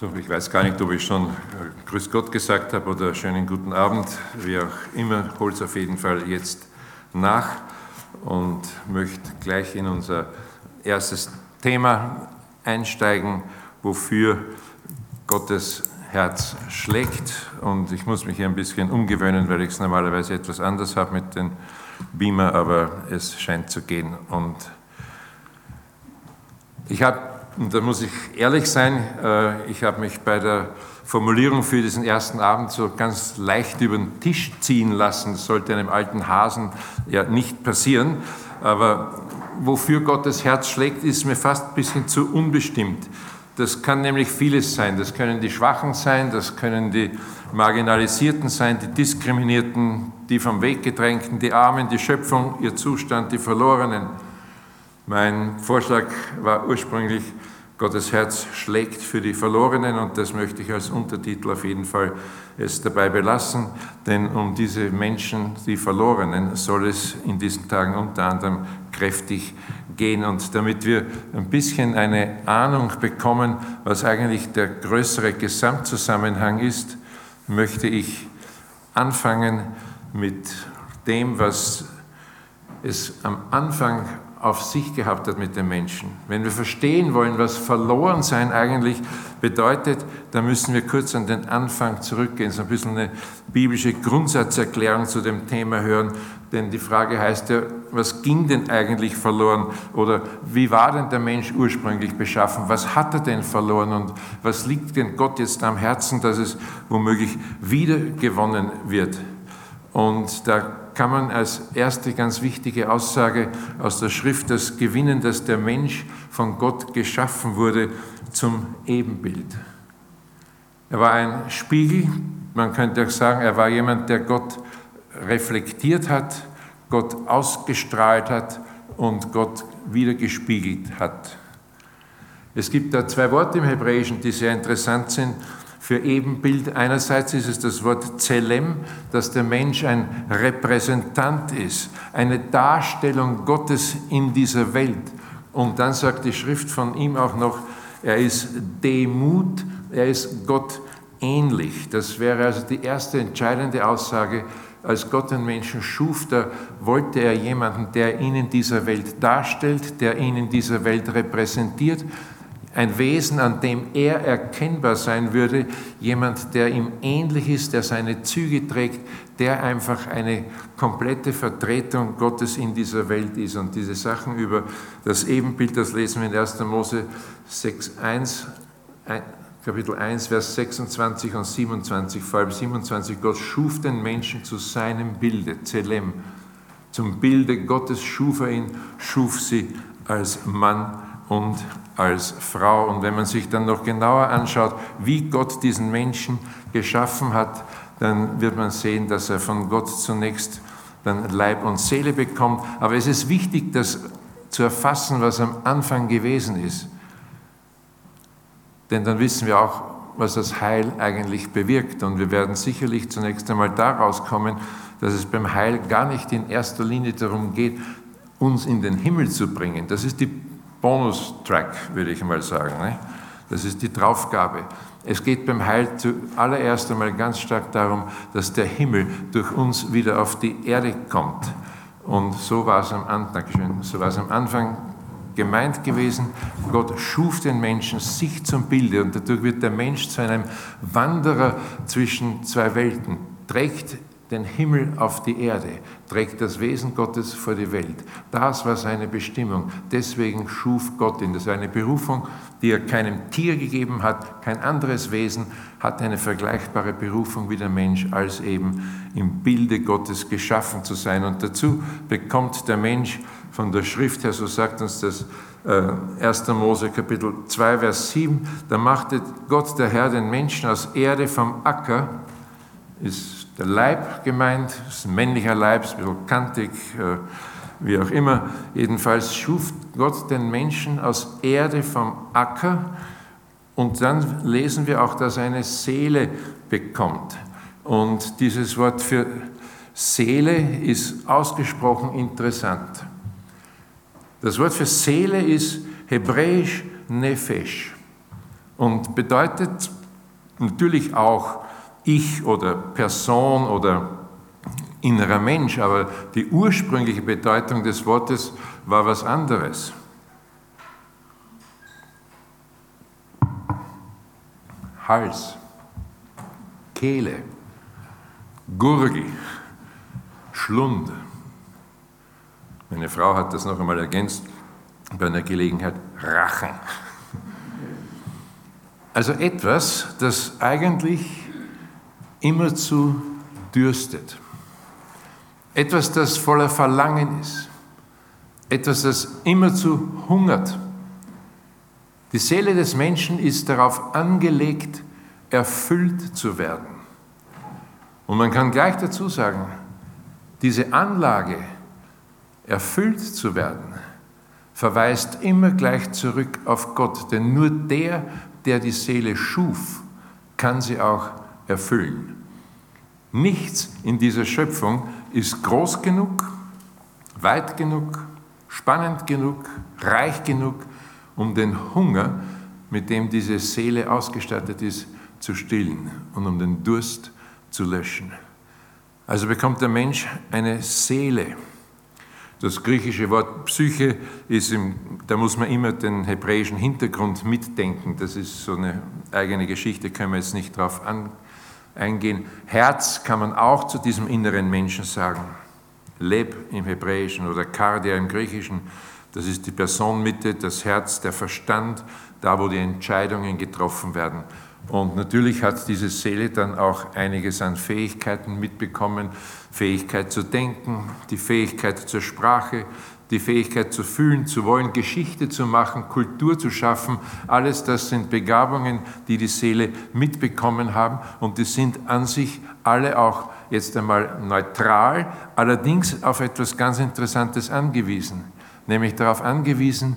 So, ich weiß gar nicht, ob ich schon äh, Grüß Gott gesagt habe oder schönen guten Abend. Wie auch immer, holt es auf jeden Fall jetzt nach und möchte gleich in unser erstes Thema einsteigen, wofür Gottes Herz schlägt. Und ich muss mich hier ein bisschen umgewöhnen, weil ich es normalerweise etwas anders habe mit den Beamer, aber es scheint zu gehen. Und ich habe, und da muss ich ehrlich sein, äh, ich habe mich bei der Formulierung für diesen ersten Abend so ganz leicht über den Tisch ziehen lassen. Das sollte einem alten Hasen ja nicht passieren. Aber wofür Gottes Herz schlägt, ist mir fast ein bisschen zu unbestimmt. Das kann nämlich vieles sein. Das können die Schwachen sein, das können die Marginalisierten sein, die Diskriminierten, die vom Weg gedrängten, die Armen, die Schöpfung, ihr Zustand, die Verlorenen. Mein Vorschlag war ursprünglich, Gottes Herz schlägt für die Verlorenen und das möchte ich als Untertitel auf jeden Fall es dabei belassen, denn um diese Menschen, die Verlorenen, soll es in diesen Tagen unter anderem kräftig gehen. Und damit wir ein bisschen eine Ahnung bekommen, was eigentlich der größere Gesamtzusammenhang ist, möchte ich anfangen mit dem, was es am Anfang auf sich gehabt hat mit den Menschen. Wenn wir verstehen wollen, was Verlorensein eigentlich bedeutet, dann müssen wir kurz an den Anfang zurückgehen, so ein bisschen eine biblische Grundsatzerklärung zu dem Thema hören, denn die Frage heißt ja, was ging denn eigentlich verloren oder wie war denn der Mensch ursprünglich beschaffen, was hat er denn verloren und was liegt denn Gott jetzt am Herzen, dass es womöglich wiedergewonnen wird. Und da kann man als erste ganz wichtige Aussage aus der Schrift das gewinnen, dass der Mensch von Gott geschaffen wurde zum Ebenbild. Er war ein Spiegel, man könnte auch sagen, er war jemand, der Gott reflektiert hat, Gott ausgestrahlt hat und Gott wiedergespiegelt hat. Es gibt da zwei Worte im Hebräischen, die sehr interessant sind für Ebenbild. Einerseits ist es das Wort Zelem, dass der Mensch ein Repräsentant ist, eine Darstellung Gottes in dieser Welt. Und dann sagt die Schrift von ihm auch noch, er ist Demut, er ist Gott ähnlich. Das wäre also die erste entscheidende Aussage. Als Gott den Menschen schuf, da wollte er jemanden, der ihn in dieser Welt darstellt, der ihn in dieser Welt repräsentiert, ein Wesen, an dem er erkennbar sein würde, jemand, der ihm ähnlich ist, der seine Züge trägt, der einfach eine komplette Vertretung Gottes in dieser Welt ist. Und diese Sachen über das Ebenbild, das lesen wir in 1. Mose 6, 1, Kapitel 1, Vers 26 und 27, vor allem 27, Gott schuf den Menschen zu seinem Bilde, Zelem. Zum Bilde Gottes schuf er ihn, schuf sie als Mann und als Frau. Und wenn man sich dann noch genauer anschaut, wie Gott diesen Menschen geschaffen hat, dann wird man sehen, dass er von Gott zunächst dann Leib und Seele bekommt. Aber es ist wichtig, das zu erfassen, was am Anfang gewesen ist. Denn dann wissen wir auch, was das Heil eigentlich bewirkt. Und wir werden sicherlich zunächst einmal daraus kommen, dass es beim Heil gar nicht in erster Linie darum geht, uns in den Himmel zu bringen. Das ist die Bonustrack, würde ich mal sagen. Ne? Das ist die Draufgabe. Es geht beim Heil zuallererst einmal ganz stark darum, dass der Himmel durch uns wieder auf die Erde kommt. Und so war es am Anfang, so war es am Anfang gemeint gewesen. Gott schuf den Menschen sich zum Bilde und dadurch wird der Mensch zu einem Wanderer zwischen zwei Welten, trägt den Himmel auf die Erde, trägt das Wesen Gottes vor die Welt. Das war seine Bestimmung. Deswegen schuf Gott ihn. Das ist eine Berufung, die er keinem Tier gegeben hat. Kein anderes Wesen hat eine vergleichbare Berufung wie der Mensch, als eben im Bilde Gottes geschaffen zu sein. Und dazu bekommt der Mensch von der Schrift her, so sagt uns das 1. Äh, Mose Kapitel 2, Vers 7, da machte Gott der Herr den Menschen aus Erde vom Acker, ist der Leib gemeint, ist ein männlicher Leib, ist ein bisschen kantig, äh, wie auch immer. Jedenfalls schuf Gott den Menschen aus Erde vom Acker und dann lesen wir auch, dass er eine Seele bekommt. Und dieses Wort für Seele ist ausgesprochen interessant. Das Wort für Seele ist hebräisch Nefesh. und bedeutet natürlich auch ich oder Person oder innerer Mensch, aber die ursprüngliche Bedeutung des Wortes war was anderes. Hals, Kehle, Gurgel, Schlund. Meine Frau hat das noch einmal ergänzt bei einer Gelegenheit, Rachen. Also etwas, das eigentlich immerzu dürstet. Etwas, das voller Verlangen ist. Etwas, das immerzu hungert. Die Seele des Menschen ist darauf angelegt, erfüllt zu werden. Und man kann gleich dazu sagen, diese Anlage, erfüllt zu werden, verweist immer gleich zurück auf Gott, denn nur der, der die Seele schuf, kann sie auch erfüllen. Nichts in dieser Schöpfung ist groß genug, weit genug, spannend genug, reich genug, um den Hunger, mit dem diese Seele ausgestattet ist, zu stillen und um den Durst zu löschen. Also bekommt der Mensch eine Seele. Das griechische Wort Psyche ist, im, da muss man immer den hebräischen Hintergrund mitdenken. Das ist so eine eigene Geschichte, können wir jetzt nicht drauf an, eingehen. Herz kann man auch zu diesem inneren Menschen sagen. Leb im Hebräischen oder Kardia im Griechischen. Das ist die Personenmitte, das Herz, der Verstand, da wo die Entscheidungen getroffen werden. Und natürlich hat diese Seele dann auch einiges an Fähigkeiten mitbekommen. Fähigkeit zu denken, die Fähigkeit zur Sprache, die Fähigkeit zu fühlen, zu wollen, Geschichte zu machen, Kultur zu schaffen. Alles das sind Begabungen, die die Seele mitbekommen haben und die sind an sich alle auch jetzt einmal neutral, allerdings auf etwas ganz Interessantes angewiesen, nämlich darauf angewiesen,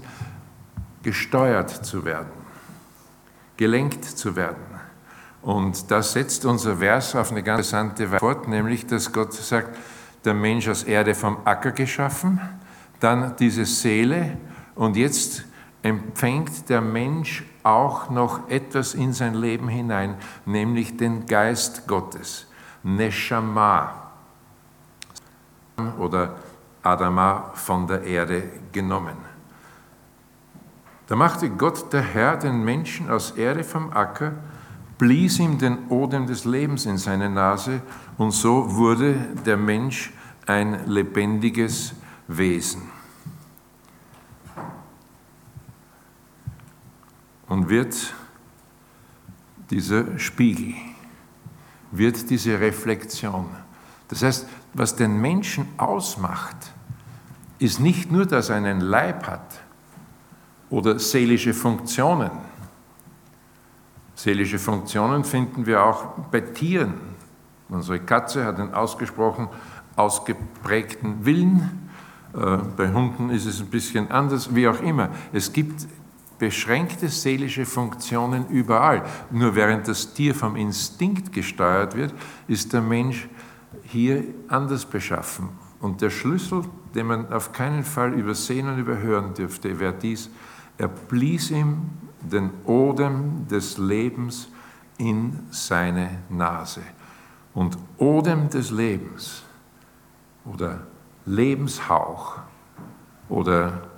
gesteuert zu werden gelenkt zu werden. Und das setzt unser Vers auf eine ganz interessante Weise fort, nämlich dass Gott sagt, der Mensch aus Erde vom Acker geschaffen, dann diese Seele und jetzt empfängt der Mensch auch noch etwas in sein Leben hinein, nämlich den Geist Gottes, Neshama oder Adama von der Erde genommen. Da machte Gott der Herr den Menschen aus Erde vom Acker, blies ihm den Odem des Lebens in seine Nase und so wurde der Mensch ein lebendiges Wesen. Und wird dieser Spiegel, wird diese Reflexion. Das heißt, was den Menschen ausmacht, ist nicht nur, dass er einen Leib hat, oder seelische Funktionen. Seelische Funktionen finden wir auch bei Tieren. Unsere Katze hat einen ausgesprochen ausgeprägten Willen. Äh, bei Hunden ist es ein bisschen anders, wie auch immer. Es gibt beschränkte seelische Funktionen überall. Nur während das Tier vom Instinkt gesteuert wird, ist der Mensch hier anders beschaffen. Und der Schlüssel, den man auf keinen Fall übersehen und überhören dürfte, wäre dies, er blies ihm den Odem des Lebens in seine Nase. Und Odem des Lebens oder Lebenshauch oder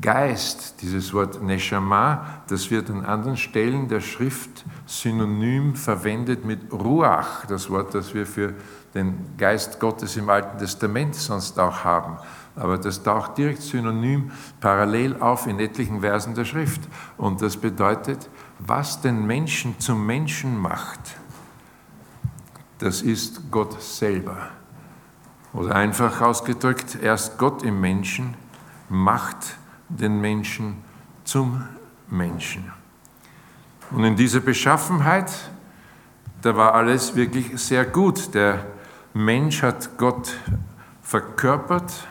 Geist, dieses Wort Neshama, das wird an anderen Stellen der Schrift synonym verwendet mit Ruach, das Wort, das wir für den Geist Gottes im Alten Testament sonst auch haben aber das taucht direkt synonym parallel auf in etlichen Versen der Schrift. Und das bedeutet, was den Menschen zum Menschen macht, das ist Gott selber. Oder einfach ausgedrückt, erst Gott im Menschen macht den Menschen zum Menschen. Und in dieser Beschaffenheit, da war alles wirklich sehr gut. Der Mensch hat Gott verkörpert,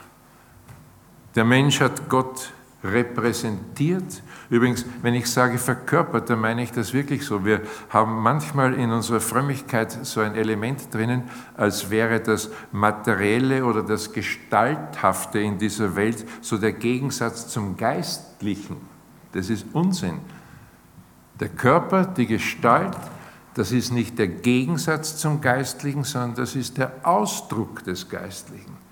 der Mensch hat Gott repräsentiert. Übrigens, wenn ich sage verkörpert, dann meine ich das wirklich so. Wir haben manchmal in unserer Frömmigkeit so ein Element drinnen, als wäre das Materielle oder das Gestalthafte in dieser Welt so der Gegensatz zum Geistlichen. Das ist Unsinn. Der Körper, die Gestalt, das ist nicht der Gegensatz zum Geistlichen, sondern das ist der Ausdruck des Geistlichen.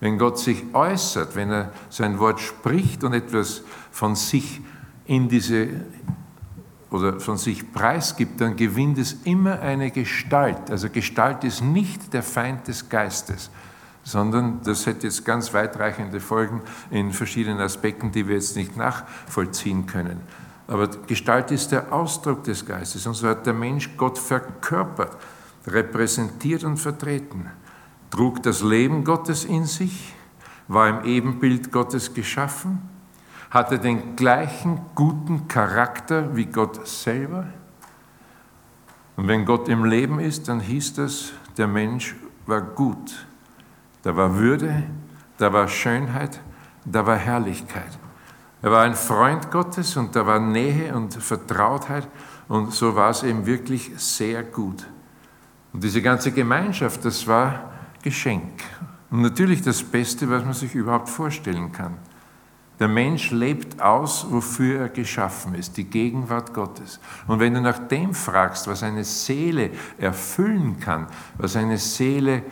Wenn Gott sich äußert, wenn er sein Wort spricht und etwas von sich in diese oder von sich preisgibt, dann gewinnt es immer eine Gestalt. Also Gestalt ist nicht der Feind des Geistes, sondern das hätte jetzt ganz weitreichende Folgen in verschiedenen Aspekten, die wir jetzt nicht nachvollziehen können. Aber Gestalt ist der Ausdruck des Geistes und so hat der Mensch Gott verkörpert, repräsentiert und vertreten, trug das Leben Gottes in sich, war im Ebenbild Gottes geschaffen, hatte den gleichen guten Charakter wie Gott selber. Und wenn Gott im Leben ist, dann hieß das, der Mensch war gut. Da war Würde, da war Schönheit, da war Herrlichkeit. Er war ein Freund Gottes und da war Nähe und Vertrautheit und so war es eben wirklich sehr gut. Und diese ganze Gemeinschaft, das war Geschenk. Und natürlich das Beste, was man sich überhaupt vorstellen kann. Der Mensch lebt aus, wofür er geschaffen ist, die Gegenwart Gottes. Und wenn du nach dem fragst, was eine Seele erfüllen kann, was eine Seele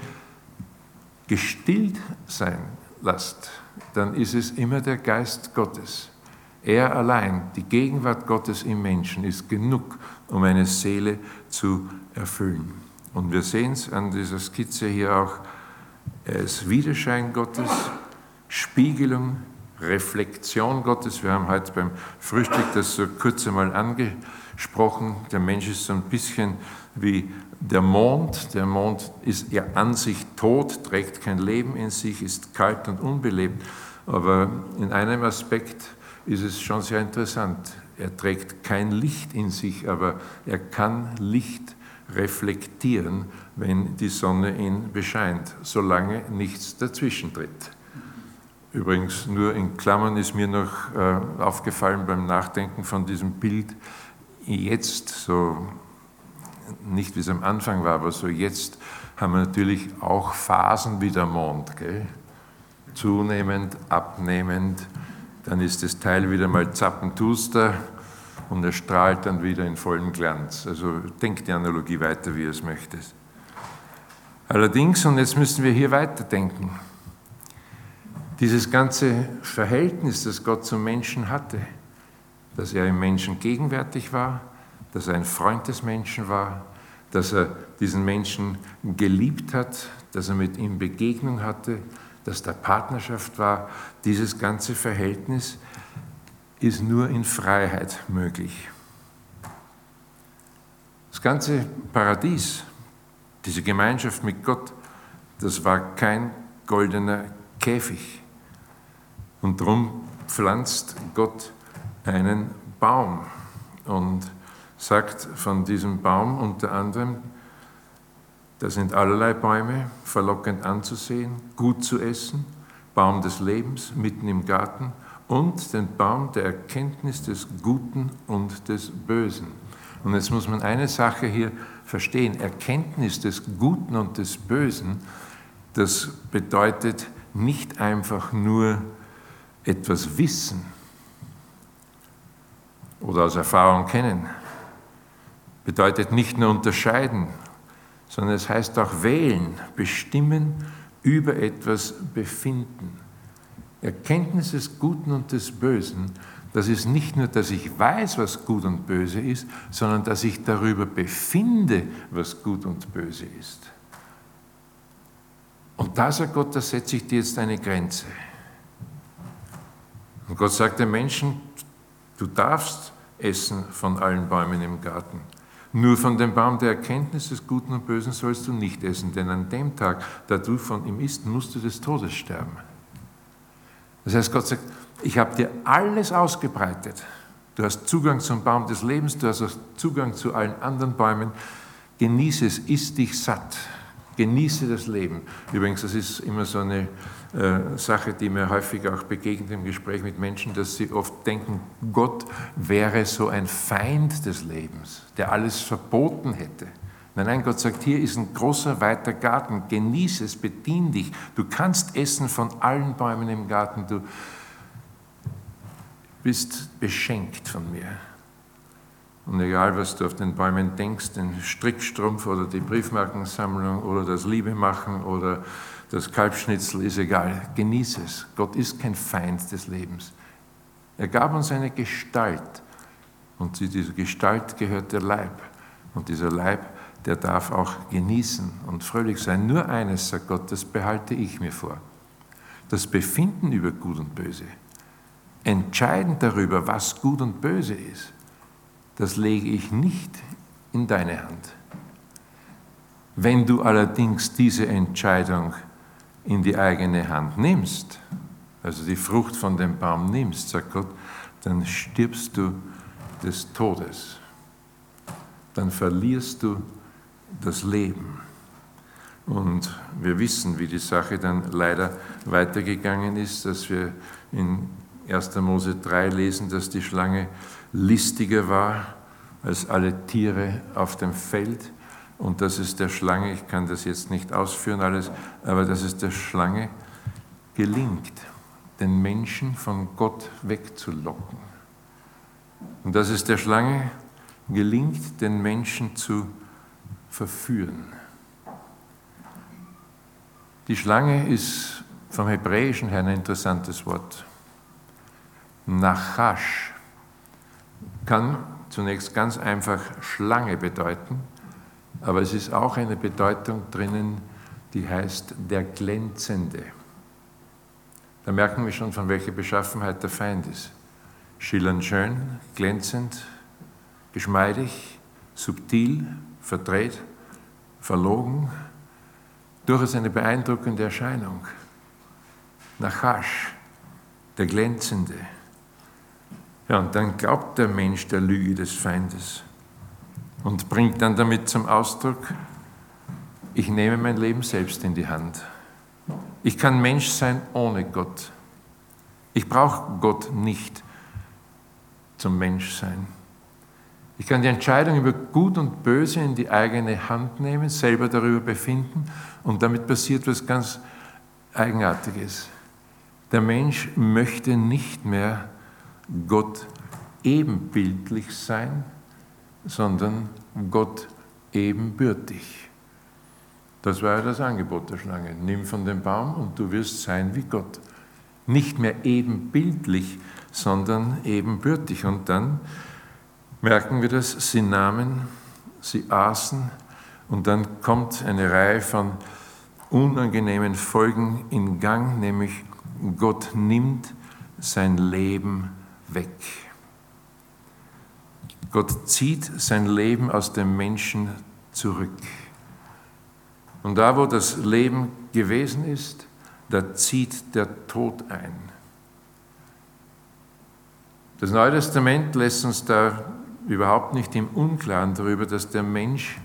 gestillt sein lässt, dann ist es immer der Geist Gottes. Er allein, die Gegenwart Gottes im Menschen, ist genug, um eine Seele zu erfüllen. Und wir sehen es an dieser Skizze hier auch, er ist Widerschein Gottes, Spiegelung, Reflexion Gottes. Wir haben heute beim Frühstück das so kurz einmal angesprochen. Der Mensch ist so ein bisschen wie der Mond. Der Mond ist ja an sich tot, trägt kein Leben in sich, ist kalt und unbelebt. Aber in einem Aspekt ist es schon sehr interessant. Er trägt kein Licht in sich, aber er kann Licht reflektieren, wenn die Sonne ihn bescheint, solange nichts dazwischen tritt. Übrigens, nur in Klammern ist mir noch äh, aufgefallen beim Nachdenken von diesem Bild, jetzt so nicht wie es am Anfang war, aber so jetzt haben wir natürlich auch Phasen wie der Mond. Gell? Zunehmend, abnehmend, dann ist das Teil wieder mal zappentuster und er strahlt dann wieder in vollem Glanz. Also denkt die Analogie weiter, wie ihr es möchtet. Allerdings, und jetzt müssen wir hier weiterdenken, dieses ganze Verhältnis, das Gott zum Menschen hatte, dass er im Menschen gegenwärtig war, dass er ein Freund des Menschen war, dass er diesen Menschen geliebt hat, dass er mit ihm Begegnung hatte, dass da Partnerschaft war. Dieses ganze Verhältnis ist nur in Freiheit möglich. Das ganze Paradies, diese Gemeinschaft mit Gott, das war kein goldener Käfig. Und darum pflanzt Gott einen Baum. Und sagt von diesem Baum unter anderem, da sind allerlei Bäume, verlockend anzusehen, gut zu essen, Baum des Lebens mitten im Garten und den Baum der Erkenntnis des Guten und des Bösen. Und jetzt muss man eine Sache hier verstehen. Erkenntnis des Guten und des Bösen, das bedeutet nicht einfach nur etwas wissen oder aus Erfahrung kennen, bedeutet nicht nur unterscheiden, sondern es heißt auch wählen, bestimmen, über etwas befinden. Erkenntnis des Guten und des Bösen, das ist nicht nur, dass ich weiß, was gut und böse ist, sondern dass ich darüber befinde, was gut und böse ist. Und da sagt Gott, da setze ich dir jetzt eine Grenze. Und Gott sagt dem Menschen, du darfst essen von allen Bäumen im Garten. Nur von dem Baum der Erkenntnis des Guten und Bösen sollst du nicht essen, denn an dem Tag, da du von ihm isst, musst du des Todes sterben. Das heißt, Gott sagt, ich habe dir alles ausgebreitet. Du hast Zugang zum Baum des Lebens, du hast Zugang zu allen anderen Bäumen. Genieße es, iss dich satt. Genieße das Leben. Übrigens, das ist immer so eine äh, Sache, die mir häufig auch begegnet im Gespräch mit Menschen, dass sie oft denken, Gott wäre so ein Feind des Lebens, der alles verboten hätte. Nein, Gott sagt, hier ist ein großer, weiter Garten, genieße es, bedien dich. Du kannst essen von allen Bäumen im Garten, du bist beschenkt von mir. Und egal, was du auf den Bäumen denkst, den Strickstrumpf oder die Briefmarkensammlung oder das Liebe machen oder das Kalbschnitzel, ist egal. Genieße es. Gott ist kein Feind des Lebens. Er gab uns eine Gestalt. Und zu dieser Gestalt gehört der Leib. Und dieser Leib, der darf auch genießen und fröhlich sein. Nur eines, sagt Gott, das behalte ich mir vor. Das Befinden über Gut und Böse, entscheidend darüber, was Gut und Böse ist, das lege ich nicht in deine Hand. Wenn du allerdings diese Entscheidung in die eigene Hand nimmst, also die Frucht von dem Baum nimmst, sagt Gott, dann stirbst du des Todes. Dann verlierst du das Leben. Und wir wissen, wie die Sache dann leider weitergegangen ist, dass wir in 1. Mose 3 lesen, dass die Schlange listiger war als alle Tiere auf dem Feld und dass es der Schlange, ich kann das jetzt nicht ausführen alles, aber dass es der Schlange gelingt, den Menschen von Gott wegzulocken. Und dass es der Schlange gelingt, den Menschen zu verführen. Die Schlange ist vom Hebräischen her ein interessantes Wort. Nachash kann zunächst ganz einfach Schlange bedeuten, aber es ist auch eine Bedeutung drinnen, die heißt der Glänzende. Da merken wir schon, von welcher Beschaffenheit der Feind ist. Schillernd schön, glänzend, geschmeidig, subtil, verdreht, verlogen, durchaus eine beeindruckende Erscheinung. Nachash, der Glänzende. Ja, und dann glaubt der Mensch der Lüge des Feindes und bringt dann damit zum Ausdruck, ich nehme mein Leben selbst in die Hand. Ich kann Mensch sein ohne Gott. Ich brauche Gott nicht zum Menschsein. Ich kann die Entscheidung über Gut und Böse in die eigene Hand nehmen, selber darüber befinden und damit passiert was ganz Eigenartiges. Der Mensch möchte nicht mehr Gott ebenbildlich sein, sondern Gott ebenbürtig. Das war ja das Angebot der Schlange. Nimm von dem Baum und du wirst sein wie Gott. Nicht mehr ebenbildlich, sondern ebenbürtig. Und dann merken wir das, sie nahmen, sie aßen und dann kommt eine Reihe von unangenehmen Folgen in Gang, nämlich Gott nimmt sein Leben weg. Gott zieht sein Leben aus dem Menschen zurück. Und da, wo das Leben gewesen ist, da zieht der Tod ein. Das Neue Testament lässt uns da überhaupt nicht im Unklaren darüber, dass der Mensch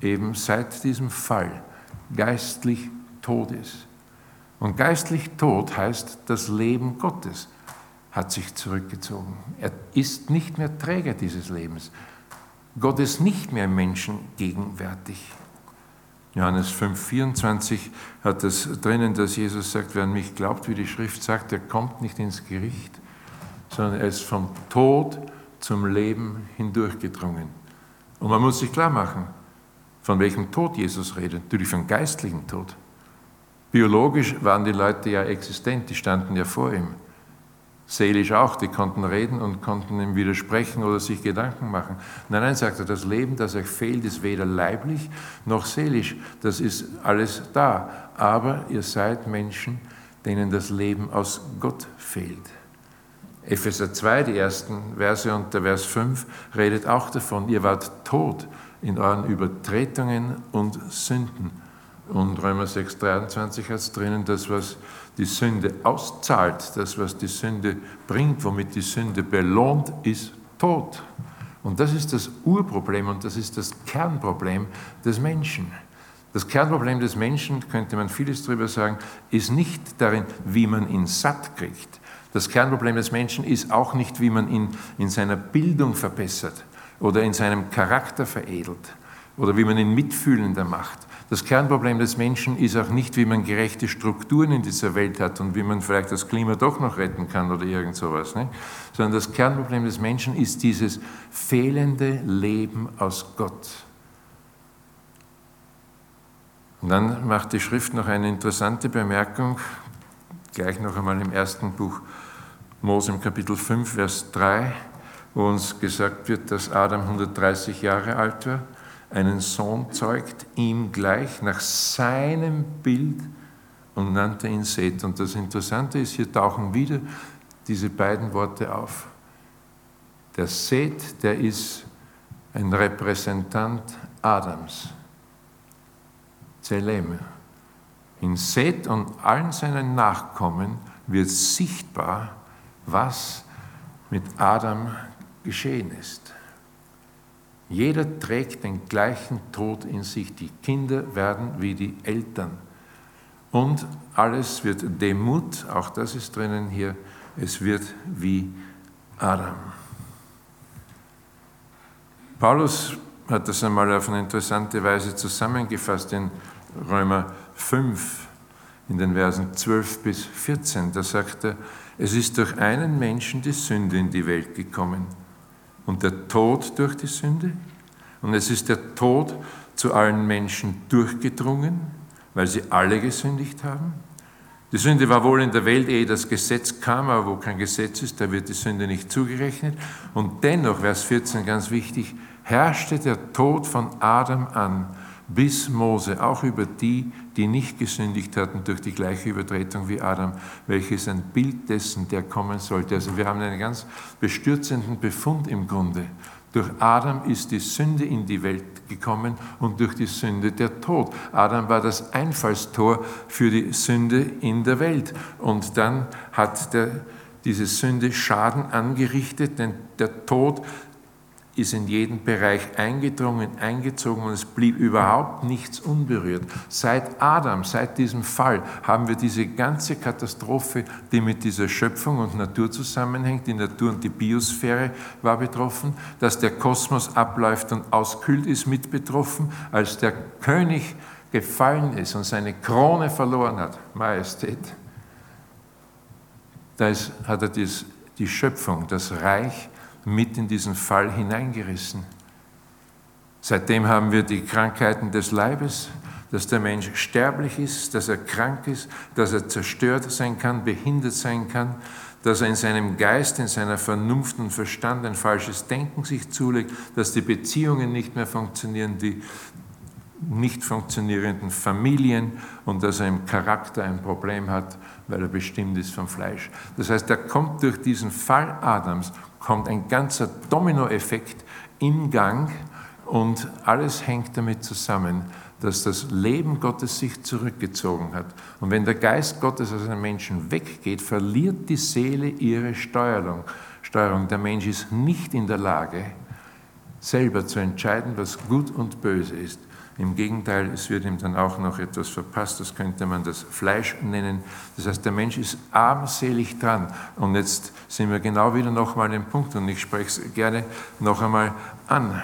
eben seit diesem Fall geistlich tot ist. Und geistlich tot heißt das Leben Gottes hat sich zurückgezogen. Er ist nicht mehr Träger dieses Lebens. Gott ist nicht mehr Menschen gegenwärtig. Johannes 5,24 hat es drinnen, dass Jesus sagt, wer an mich glaubt, wie die Schrift sagt, der kommt nicht ins Gericht, sondern er ist vom Tod zum Leben hindurchgedrungen. Und man muss sich klar machen, von welchem Tod Jesus redet. Natürlich vom geistlichen Tod. Biologisch waren die Leute ja existent, die standen ja vor ihm seelisch auch, die konnten reden und konnten ihm widersprechen oder sich Gedanken machen. Nein, nein, sagt er, das Leben, das euch fehlt, ist weder leiblich noch seelisch. Das ist alles da. Aber ihr seid Menschen, denen das Leben aus Gott fehlt. Epheser 2, die ersten Verse und der Vers 5 redet auch davon, ihr wart tot in euren Übertretungen und Sünden. Und Römer 6, 23 hat es drinnen, das, was die Sünde auszahlt, das, was die Sünde bringt, womit die Sünde belohnt, ist Tod. Und das ist das Urproblem und das ist das Kernproblem des Menschen. Das Kernproblem des Menschen, könnte man vieles darüber sagen, ist nicht darin, wie man ihn satt kriegt. Das Kernproblem des Menschen ist auch nicht, wie man ihn in seiner Bildung verbessert oder in seinem Charakter veredelt oder wie man ihn mitfühlender macht. Das Kernproblem des Menschen ist auch nicht, wie man gerechte Strukturen in dieser Welt hat und wie man vielleicht das Klima doch noch retten kann oder irgend sowas, ne? sondern das Kernproblem des Menschen ist dieses fehlende Leben aus Gott. Und dann macht die Schrift noch eine interessante Bemerkung, gleich noch einmal im ersten Buch Mose im Kapitel 5, Vers 3, wo uns gesagt wird, dass Adam 130 Jahre alt war, einen Sohn zeugt, ihm gleich nach seinem Bild und nannte ihn Seth. Und das Interessante ist, hier tauchen wieder diese beiden Worte auf. Der Seth, der ist ein Repräsentant Adams. Zelem. In Seth und allen seinen Nachkommen wird sichtbar, was mit Adam geschehen ist. Jeder trägt den gleichen Tod in sich. Die Kinder werden wie die Eltern. Und alles wird Demut, auch das ist drinnen hier, es wird wie Adam. Paulus hat das einmal auf eine interessante Weise zusammengefasst in Römer 5 in den Versen 12 bis 14. Da sagt er, es ist durch einen Menschen die Sünde in die Welt gekommen und der Tod durch die Sünde. Und es ist der Tod zu allen Menschen durchgedrungen, weil sie alle gesündigt haben. Die Sünde war wohl in der Welt, ehe das Gesetz kam, aber wo kein Gesetz ist, da wird die Sünde nicht zugerechnet. Und dennoch, Vers 14, ganz wichtig, herrschte der Tod von Adam an bis Mose, auch über die, die nicht gesündigt hatten durch die gleiche Übertretung wie Adam, welches ein Bild dessen, der kommen sollte. Also wir haben einen ganz bestürzenden Befund im Grunde. Durch Adam ist die Sünde in die Welt gekommen und durch die Sünde der Tod. Adam war das Einfallstor für die Sünde in der Welt. Und dann hat der, diese Sünde Schaden angerichtet, denn der Tod ist in jeden Bereich eingedrungen, eingezogen und es blieb überhaupt nichts unberührt. Seit Adam, seit diesem Fall, haben wir diese ganze Katastrophe, die mit dieser Schöpfung und Natur zusammenhängt. Die Natur und die Biosphäre war betroffen, dass der Kosmos abläuft und auskühlt ist mit betroffen, als der König gefallen ist und seine Krone verloren hat, Majestät. Da ist, hat er dies, die Schöpfung, das Reich mit in diesen Fall hineingerissen. Seitdem haben wir die Krankheiten des Leibes, dass der Mensch sterblich ist, dass er krank ist, dass er zerstört sein kann, behindert sein kann, dass er in seinem Geist, in seiner Vernunft und Verstand ein falsches Denken sich zulegt, dass die Beziehungen nicht mehr funktionieren, die nicht funktionierenden Familien und dass er im Charakter ein Problem hat, weil er bestimmt ist vom Fleisch. Das heißt, er kommt durch diesen Fall Adams kommt ein ganzer Dominoeffekt in Gang und alles hängt damit zusammen, dass das Leben Gottes sich zurückgezogen hat. Und wenn der Geist Gottes aus einem Menschen weggeht, verliert die Seele ihre Steuerung. Steuerung. Der Mensch ist nicht in der Lage, selber zu entscheiden, was gut und böse ist. Im Gegenteil, es wird ihm dann auch noch etwas verpasst, das könnte man das Fleisch nennen. Das heißt, der Mensch ist armselig dran. Und jetzt sind wir genau wieder nochmal dem Punkt und ich spreche es gerne noch einmal an.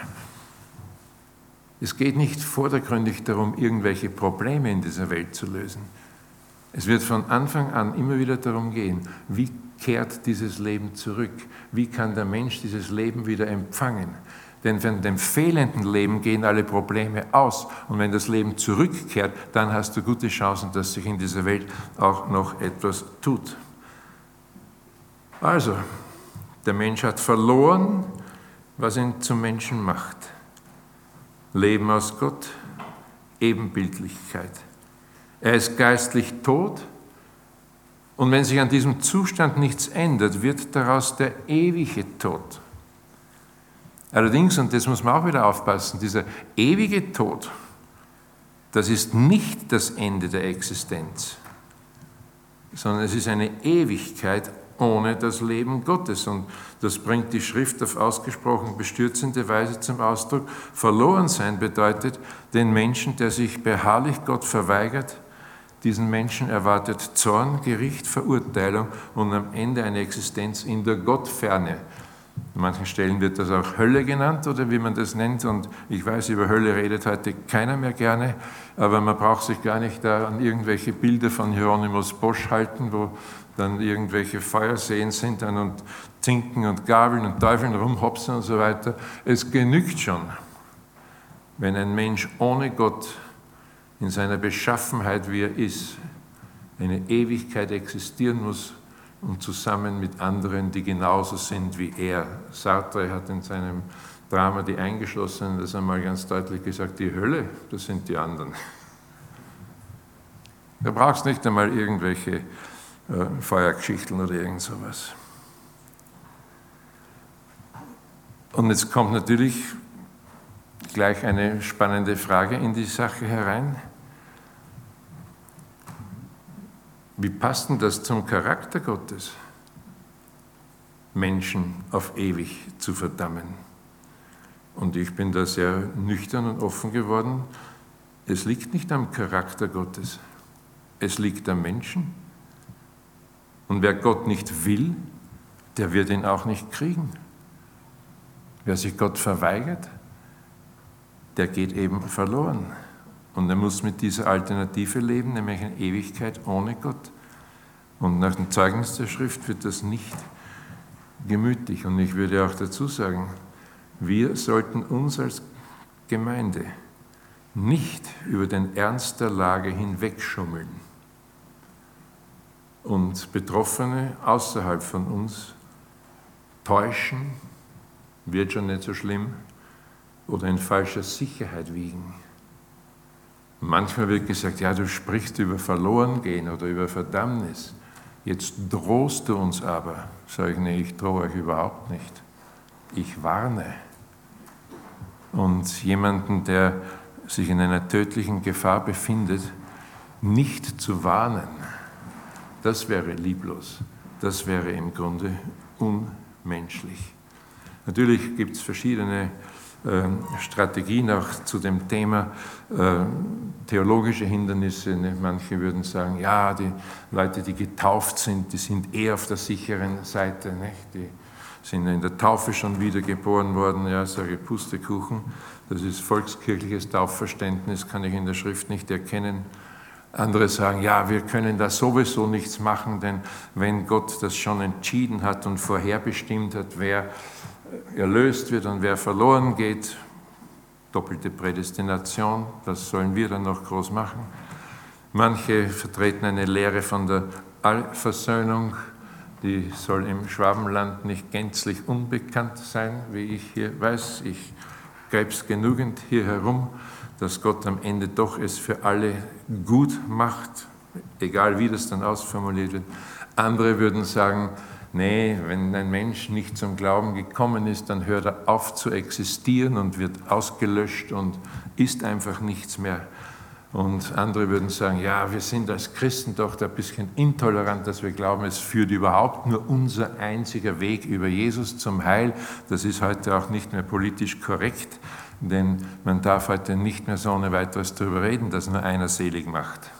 Es geht nicht vordergründig darum, irgendwelche Probleme in dieser Welt zu lösen. Es wird von Anfang an immer wieder darum gehen, wie kehrt dieses Leben zurück? Wie kann der Mensch dieses Leben wieder empfangen? Denn von dem fehlenden Leben gehen alle Probleme aus. Und wenn das Leben zurückkehrt, dann hast du gute Chancen, dass sich in dieser Welt auch noch etwas tut. Also, der Mensch hat verloren, was ihn zum Menschen macht. Leben aus Gott, Ebenbildlichkeit. Er ist geistlich tot und wenn sich an diesem Zustand nichts ändert, wird daraus der ewige Tod. Allerdings, und das muss man auch wieder aufpassen, dieser ewige Tod, das ist nicht das Ende der Existenz, sondern es ist eine Ewigkeit ohne das Leben Gottes. Und das bringt die Schrift auf ausgesprochen bestürzende Weise zum Ausdruck. Verloren sein bedeutet, den Menschen, der sich beharrlich Gott verweigert, diesen Menschen erwartet Zorn, Gericht, Verurteilung und am Ende eine Existenz in der Gottferne. An manchen Stellen wird das auch Hölle genannt oder wie man das nennt. Und ich weiß, über Hölle redet heute keiner mehr gerne, aber man braucht sich gar nicht da an irgendwelche Bilder von Hieronymus Bosch halten, wo dann irgendwelche Feuerseen sind dann und Zinken und Gabeln und Teufeln rumhopsen und so weiter. Es genügt schon, wenn ein Mensch ohne Gott in seiner Beschaffenheit, wie er ist, eine Ewigkeit existieren muss und zusammen mit anderen, die genauso sind wie er. Sartre hat in seinem Drama Die Eingeschlossenen das einmal ganz deutlich gesagt, die Hölle, das sind die anderen. Da brauchst nicht einmal irgendwelche äh, Feuergeschichten oder irgend sowas. Und jetzt kommt natürlich gleich eine spannende Frage in die Sache herein. Wie passt denn das zum Charakter Gottes? Menschen auf ewig zu verdammen. Und ich bin da sehr nüchtern und offen geworden. Es liegt nicht am Charakter Gottes, es liegt am Menschen. Und wer Gott nicht will, der wird ihn auch nicht kriegen. Wer sich Gott verweigert, der geht eben verloren. Und er muss mit dieser Alternative leben, nämlich eine Ewigkeit ohne Gott. Und nach dem Zeugnis der Schrift wird das nicht gemütlich. Und ich würde auch dazu sagen, wir sollten uns als Gemeinde nicht über den Ernst der Lage hinwegschummeln und Betroffene außerhalb von uns täuschen, wird schon nicht so schlimm, oder in falscher Sicherheit wiegen. Manchmal wird gesagt, ja, du sprichst über Verlorengehen oder über Verdammnis. Jetzt drohst du uns aber. Sage ich, nee, ich drohe euch überhaupt nicht. Ich warne. Und jemanden, der sich in einer tödlichen Gefahr befindet, nicht zu warnen, das wäre lieblos. Das wäre im Grunde unmenschlich. Natürlich gibt es verschiedene ähm, Strategien auch zu dem Thema äh, theologische Hindernisse. Ne, manche würden sagen, ja, die Leute, die getauft sind, die sind eher auf der sicheren Seite. Nicht? Die sind in der Taufe schon wiedergeboren worden. Ja, sage Pustekuchen. Das ist volkskirchliches Taufverständnis, kann ich in der Schrift nicht erkennen. Andere sagen, ja, wir können da sowieso nichts machen, denn wenn Gott das schon entschieden hat und vorherbestimmt hat, wer erlöst wird und wer verloren geht, doppelte Prädestination, das sollen wir dann noch groß machen. Manche vertreten eine Lehre von der Allversöhnung, die soll im Schwabenland nicht gänzlich unbekannt sein, wie ich hier weiß. Ich es genügend hier herum, dass Gott am Ende doch es für alle gut macht, egal wie das dann ausformuliert wird. Andere würden sagen, Nee, wenn ein Mensch nicht zum Glauben gekommen ist, dann hört er auf zu existieren und wird ausgelöscht und ist einfach nichts mehr. Und andere würden sagen, ja, wir sind als Christen doch ein bisschen intolerant, dass wir glauben, es führt überhaupt nur unser einziger Weg über Jesus zum Heil. Das ist heute auch nicht mehr politisch korrekt, denn man darf heute nicht mehr so ohne weiteres darüber reden, dass nur einer selig macht.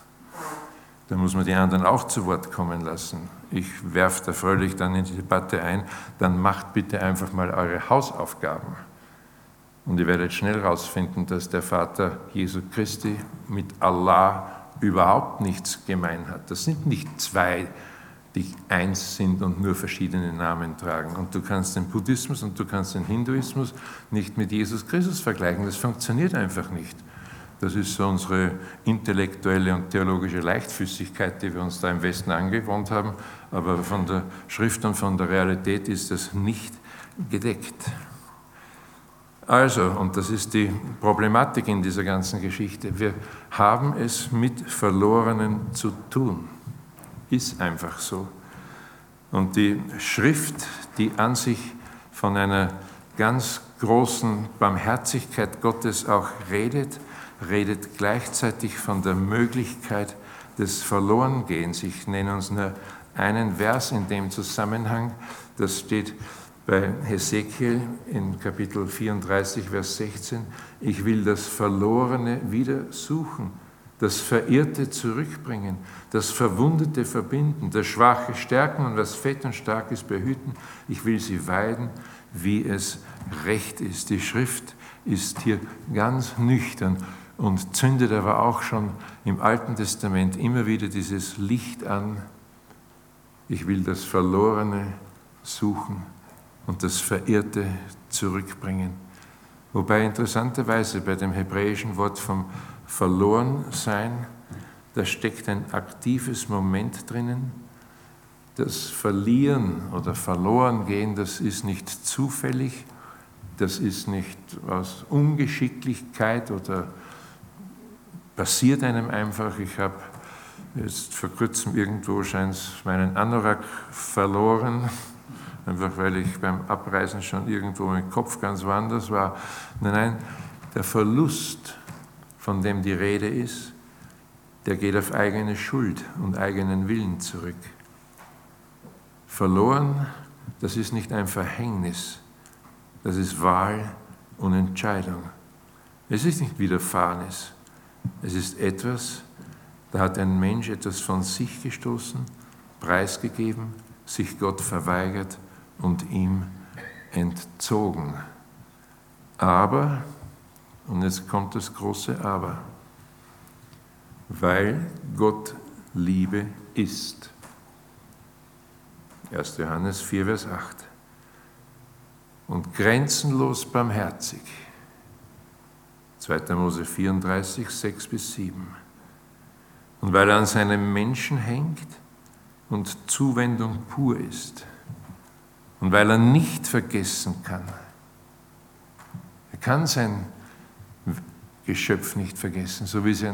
Da muss man die anderen auch zu Wort kommen lassen. Ich werfe da fröhlich dann in die Debatte ein, dann macht bitte einfach mal eure Hausaufgaben. Und ihr werdet schnell herausfinden, dass der Vater Jesu Christi mit Allah überhaupt nichts gemein hat. Das sind nicht zwei, die eins sind und nur verschiedene Namen tragen. Und du kannst den Buddhismus und du kannst den Hinduismus nicht mit Jesus Christus vergleichen. Das funktioniert einfach nicht. Das ist so unsere intellektuelle und theologische Leichtfüßigkeit, die wir uns da im Westen angewohnt haben. Aber von der Schrift und von der Realität ist das nicht gedeckt. Also, und das ist die Problematik in dieser ganzen Geschichte, wir haben es mit Verlorenen zu tun. Ist einfach so. Und die Schrift, die an sich von einer ganz großen Barmherzigkeit Gottes auch redet, redet gleichzeitig von der Möglichkeit des Verlorengehens. Ich nenne uns nur einen Vers in dem Zusammenhang, das steht bei Hesekiel in Kapitel 34, Vers 16. Ich will das Verlorene wieder suchen, das Verirrte zurückbringen, das Verwundete verbinden, das Schwache stärken und was fett und stark ist behüten. Ich will sie weiden wie es recht ist. Die Schrift ist hier ganz nüchtern und zündet aber auch schon im Alten Testament immer wieder dieses Licht an. Ich will das Verlorene suchen und das Verirrte zurückbringen. Wobei interessanterweise bei dem hebräischen Wort vom Verlorensein, da steckt ein aktives Moment drinnen. Das Verlieren oder Verlorengehen, das ist nicht zufällig, das ist nicht aus Ungeschicklichkeit oder passiert einem einfach. Ich habe jetzt vor kurzem irgendwo scheint meinen Anorak verloren, einfach weil ich beim Abreisen schon irgendwo im Kopf ganz woanders war. Nein, nein, der Verlust, von dem die Rede ist, der geht auf eigene Schuld und eigenen Willen zurück. Verloren, das ist nicht ein Verhängnis, das ist Wahl und Entscheidung. Es ist nicht Widerfahrenes. Es ist etwas, da hat ein Mensch etwas von sich gestoßen, preisgegeben, sich Gott verweigert und ihm entzogen. Aber, und jetzt kommt das große Aber, weil Gott Liebe ist. 1. Johannes 4, Vers 8 und grenzenlos barmherzig. 2. Mose 34, 6 bis 7. Und weil er an seinem Menschen hängt und Zuwendung pur ist. Und weil er nicht vergessen kann. Er kann sein Geschöpf nicht vergessen, so wie sie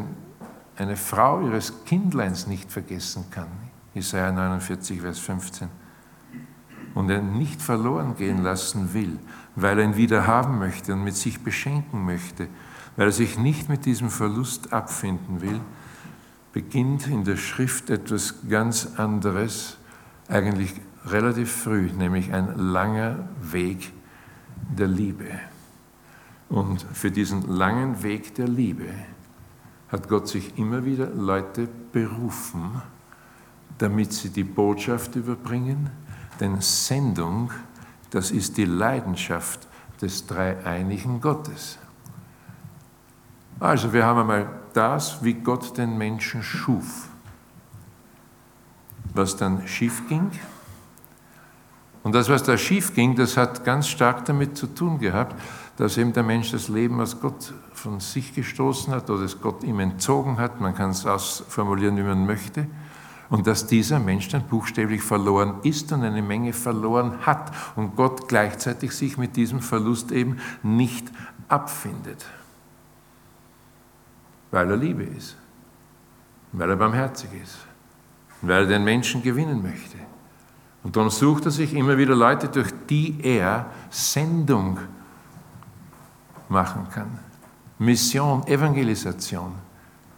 eine Frau ihres Kindleins nicht vergessen kann. Jesaja 49, Vers 15 und er nicht verloren gehen lassen will, weil er ihn wieder haben möchte und mit sich beschenken möchte, weil er sich nicht mit diesem Verlust abfinden will, beginnt in der Schrift etwas ganz anderes, eigentlich relativ früh, nämlich ein langer Weg der Liebe. Und für diesen langen Weg der Liebe hat Gott sich immer wieder Leute berufen, damit sie die Botschaft überbringen, denn Sendung, das ist die Leidenschaft des dreieinigen Gottes. Also wir haben einmal das, wie Gott den Menschen schuf. Was dann schief ging. Und das, was da schief ging, das hat ganz stark damit zu tun gehabt, dass eben der Mensch das Leben, was Gott von sich gestoßen hat oder das Gott ihm entzogen hat, man kann es ausformulieren, wie man möchte, und dass dieser Mensch dann buchstäblich verloren ist und eine Menge verloren hat und Gott gleichzeitig sich mit diesem Verlust eben nicht abfindet, weil er Liebe ist, weil er barmherzig ist, weil er den Menschen gewinnen möchte. Und darum sucht er sich immer wieder Leute, durch die er Sendung machen kann. Mission, Evangelisation.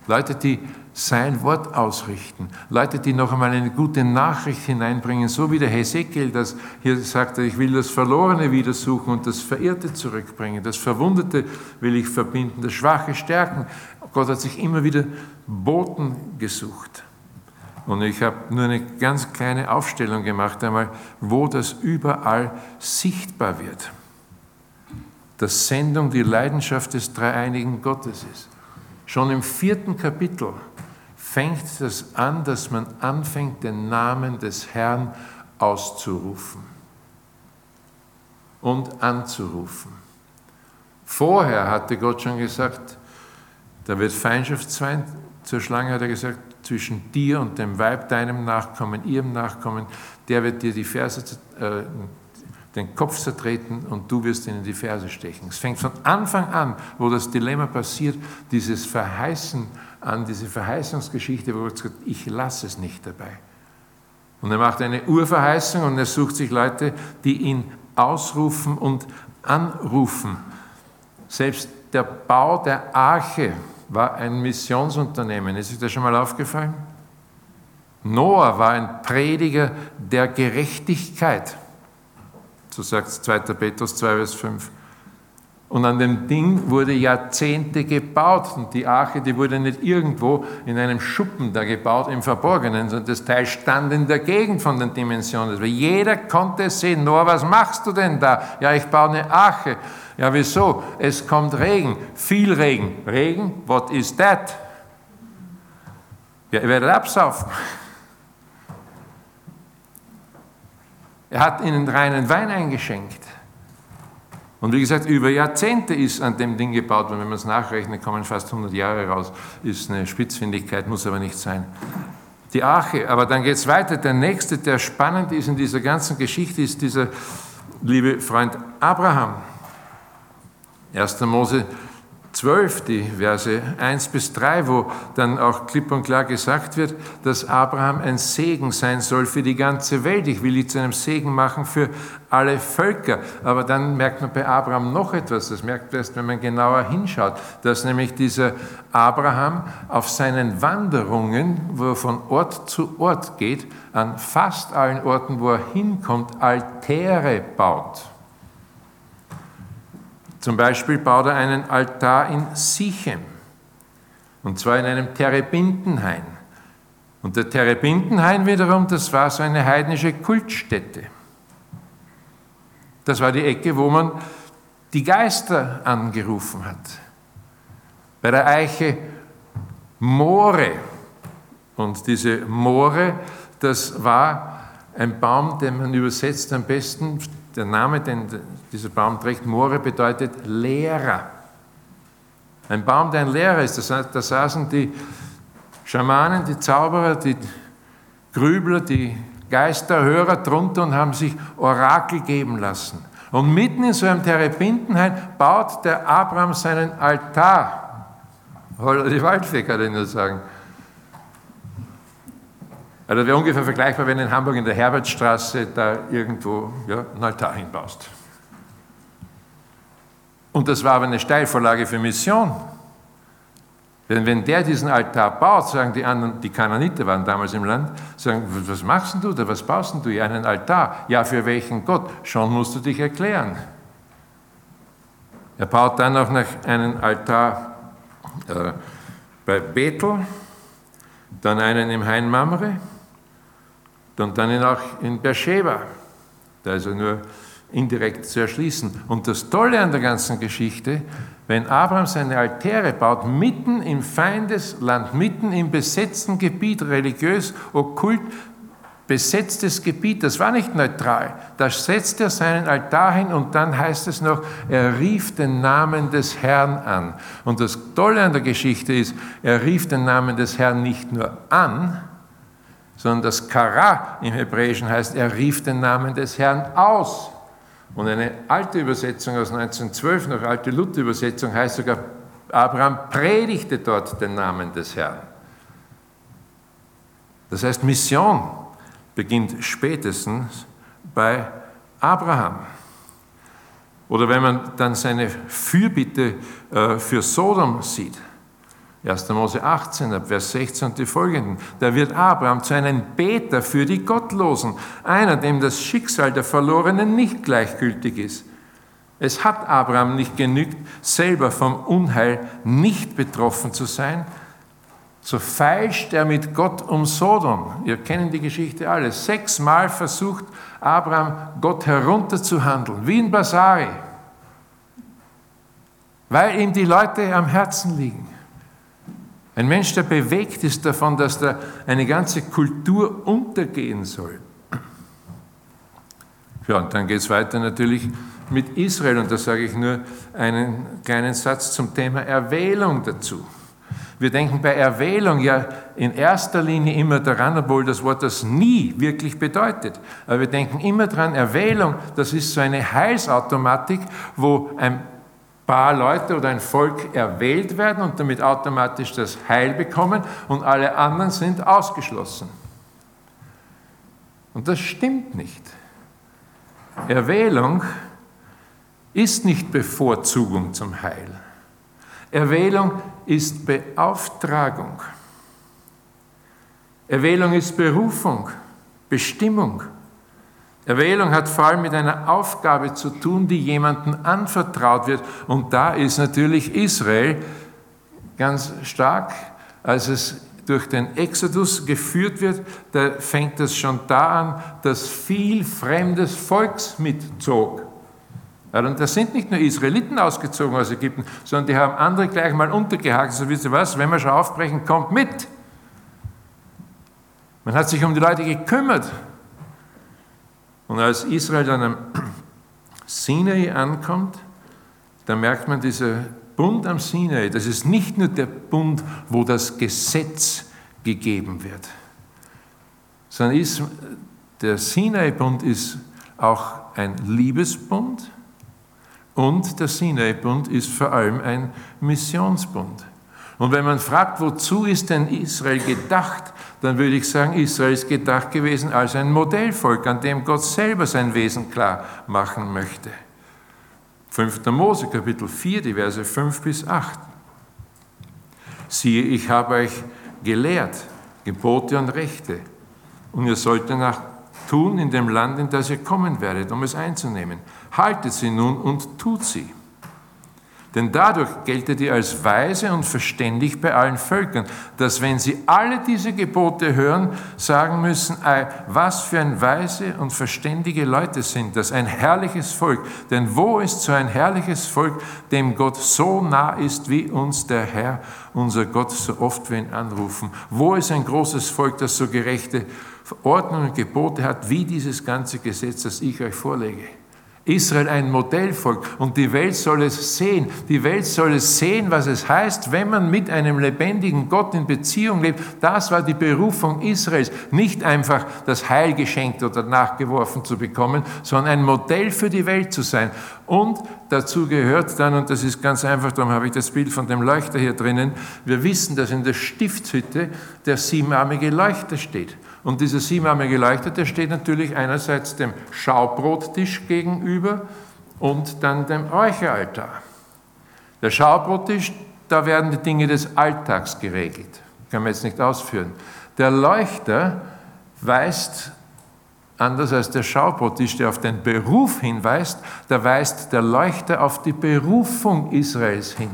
Leute, die sein Wort ausrichten. Leute, die noch einmal eine gute Nachricht hineinbringen, so wie der Hesekiel das hier sagt, ich will das Verlorene wieder suchen und das Verirrte zurückbringen. Das Verwundete will ich verbinden, das Schwache stärken. Gott hat sich immer wieder Boten gesucht. Und ich habe nur eine ganz kleine Aufstellung gemacht, einmal, wo das überall sichtbar wird. Dass Sendung die Leidenschaft des dreieinigen Gottes ist. Schon im vierten Kapitel fängt das an, dass man anfängt, den Namen des Herrn auszurufen und anzurufen. Vorher hatte Gott schon gesagt, da wird Feindschaft sein. Zur Schlange hat er gesagt, zwischen dir und dem Weib, deinem Nachkommen, ihrem Nachkommen, der wird dir die Ferse, äh, den Kopf zertreten und du wirst ihn in die Ferse stechen. Es fängt von Anfang an, wo das Dilemma passiert, dieses Verheißen an diese Verheißungsgeschichte, wo er sagt, ich lasse es nicht dabei. Und er macht eine Urverheißung und er sucht sich Leute, die ihn ausrufen und anrufen. Selbst der Bau der Arche war ein Missionsunternehmen. Ist euch das schon mal aufgefallen? Noah war ein Prediger der Gerechtigkeit. So sagt 2. Petrus 2, Vers 5. Und an dem Ding wurde Jahrzehnte gebaut. Und die Arche, die wurde nicht irgendwo in einem Schuppen da gebaut, im Verborgenen, sondern das Teil stand in der Gegend von den Dimensionen. Jeder konnte sehen, Noah, was machst du denn da? Ja, ich baue eine Arche. Ja, wieso? Es kommt Regen, viel Regen. Regen, what is that? Ja, ihr werdet absaufen. Er hat ihnen reinen Wein eingeschenkt. Und wie gesagt, über Jahrzehnte ist an dem Ding gebaut worden. Wenn man es nachrechnet, kommen fast 100 Jahre raus. Ist eine Spitzfindigkeit, muss aber nicht sein. Die Arche, aber dann geht es weiter. Der nächste, der spannend ist in dieser ganzen Geschichte, ist dieser liebe Freund Abraham. 1. Mose 12, die Verse 1 bis 3, wo dann auch klipp und klar gesagt wird, dass Abraham ein Segen sein soll für die ganze Welt. Ich will ihn zu einem Segen machen für alle Völker. Aber dann merkt man bei Abraham noch etwas, das merkt man erst, wenn man genauer hinschaut, dass nämlich dieser Abraham auf seinen Wanderungen, wo er von Ort zu Ort geht, an fast allen Orten, wo er hinkommt, Altäre baut. Zum Beispiel baut er einen Altar in Sichem, und zwar in einem Terebintenhain. Und der Terebintenhain wiederum, das war so eine heidnische Kultstätte. Das war die Ecke, wo man die Geister angerufen hat. Bei der Eiche Moore. Und diese Moore, das war ein Baum, den man übersetzt am besten, der Name, den dieser Baum trägt, Moore bedeutet Lehrer. Ein Baum, der ein Lehrer ist. Da saßen die Schamanen, die Zauberer, die Grübler, die Geisterhörer drunter und haben sich Orakel geben lassen. Und mitten in so einem Terebintenhain baut der Abraham seinen Altar. Holla die Waldfee, kann ich nur sagen. Also das wäre ungefähr vergleichbar, wenn in Hamburg in der Herbertstraße da irgendwo ja, einen Altar hinbaust. Und das war aber eine Steilvorlage für Mission. Denn wenn der diesen Altar baut, sagen die anderen, die Kananiter waren damals im Land, sagen, was machst du da, was baust du hier? Einen Altar. Ja, für welchen Gott? Schon musst du dich erklären. Er baut dann auch noch einen Altar äh, bei Bethel, dann einen im Hain Mamre, und dann auch in Beersheba. Da ist er nur indirekt zu erschließen. Und das Tolle an der ganzen Geschichte, wenn Abraham seine Altäre baut, mitten im Feindesland, mitten im besetzten Gebiet, religiös, okkult besetztes Gebiet, das war nicht neutral. Da setzt er seinen Altar hin und dann heißt es noch, er rief den Namen des Herrn an. Und das Tolle an der Geschichte ist, er rief den Namen des Herrn nicht nur an, sondern das Kara im Hebräischen heißt, er rief den Namen des Herrn aus. Und eine alte Übersetzung aus 1912, noch alte Luther-Übersetzung, heißt sogar, Abraham predigte dort den Namen des Herrn. Das heißt, Mission beginnt spätestens bei Abraham. Oder wenn man dann seine Fürbitte äh, für Sodom sieht, 1. Mose 18, Vers 16 und die folgenden. Da wird Abraham zu einem Beter für die Gottlosen, einer, dem das Schicksal der Verlorenen nicht gleichgültig ist. Es hat Abraham nicht genügt, selber vom Unheil nicht betroffen zu sein, so feilscht er mit Gott um Sodom. Ihr kennt die Geschichte alle. Sechsmal versucht Abraham, Gott herunterzuhandeln, wie in Basari, weil ihm die Leute am Herzen liegen. Ein Mensch, der bewegt ist davon, dass da eine ganze Kultur untergehen soll. Ja, und dann geht es weiter natürlich mit Israel und da sage ich nur einen kleinen Satz zum Thema Erwählung dazu. Wir denken bei Erwählung ja in erster Linie immer daran, obwohl das Wort das nie wirklich bedeutet. Aber wir denken immer daran, Erwählung, das ist so eine Heilsautomatik, wo ein paar Leute oder ein Volk erwählt werden und damit automatisch das Heil bekommen und alle anderen sind ausgeschlossen. Und das stimmt nicht. Erwählung ist nicht Bevorzugung zum Heil. Erwählung ist Beauftragung. Erwählung ist Berufung, Bestimmung. Erwählung hat vor allem mit einer Aufgabe zu tun, die jemandem anvertraut wird. Und da ist natürlich Israel ganz stark, als es durch den Exodus geführt wird, da fängt es schon da an, dass viel fremdes Volks mitzog. Und da sind nicht nur Israeliten ausgezogen aus Ägypten, sondern die haben andere gleich mal untergehakt. So wisst ihr was, wenn wir schon aufbrechen, kommt mit. Man hat sich um die Leute gekümmert. Und als Israel dann am Sinai ankommt, da merkt man, dieser Bund am Sinai, das ist nicht nur der Bund, wo das Gesetz gegeben wird, sondern ist, der Sinai-Bund ist auch ein Liebesbund und der Sinai-Bund ist vor allem ein Missionsbund. Und wenn man fragt, wozu ist denn Israel gedacht, dann würde ich sagen, Israel ist gedacht gewesen als ein Modellvolk, an dem Gott selber sein Wesen klar machen möchte. 5. Mose, Kapitel 4, die Verse 5 bis 8. Siehe, ich habe euch gelehrt, Gebote und Rechte, und ihr sollt danach tun in dem Land, in das ihr kommen werdet, um es einzunehmen. Haltet sie nun und tut sie. Denn dadurch geltet ihr als weise und verständig bei allen Völkern, dass wenn sie alle diese Gebote hören, sagen müssen, was für ein weise und verständige Leute sind das, ein herrliches Volk. Denn wo ist so ein herrliches Volk, dem Gott so nah ist, wie uns der Herr, unser Gott, so oft wir ihn anrufen? Wo ist ein großes Volk, das so gerechte Ordnungen und Gebote hat, wie dieses ganze Gesetz, das ich euch vorlege? Israel ein Modellvolk und die Welt soll es sehen. Die Welt soll es sehen, was es heißt, wenn man mit einem lebendigen Gott in Beziehung lebt. Das war die Berufung Israels. Nicht einfach das Heil geschenkt oder nachgeworfen zu bekommen, sondern ein Modell für die Welt zu sein. Und dazu gehört dann, und das ist ganz einfach, darum habe ich das Bild von dem Leuchter hier drinnen, wir wissen, dass in der Stiftshütte der siebenarmige Leuchter steht. Und dieser siebenarmige Leuchter, der steht natürlich einerseits dem Schaubrottisch gegenüber und dann dem Räucheraltar. Der Schaubrottisch, da werden die Dinge des Alltags geregelt. Kann man jetzt nicht ausführen. Der Leuchter weist, anders als der Schaubrottisch, der auf den Beruf hinweist, da weist der Leuchter auf die Berufung Israels hin.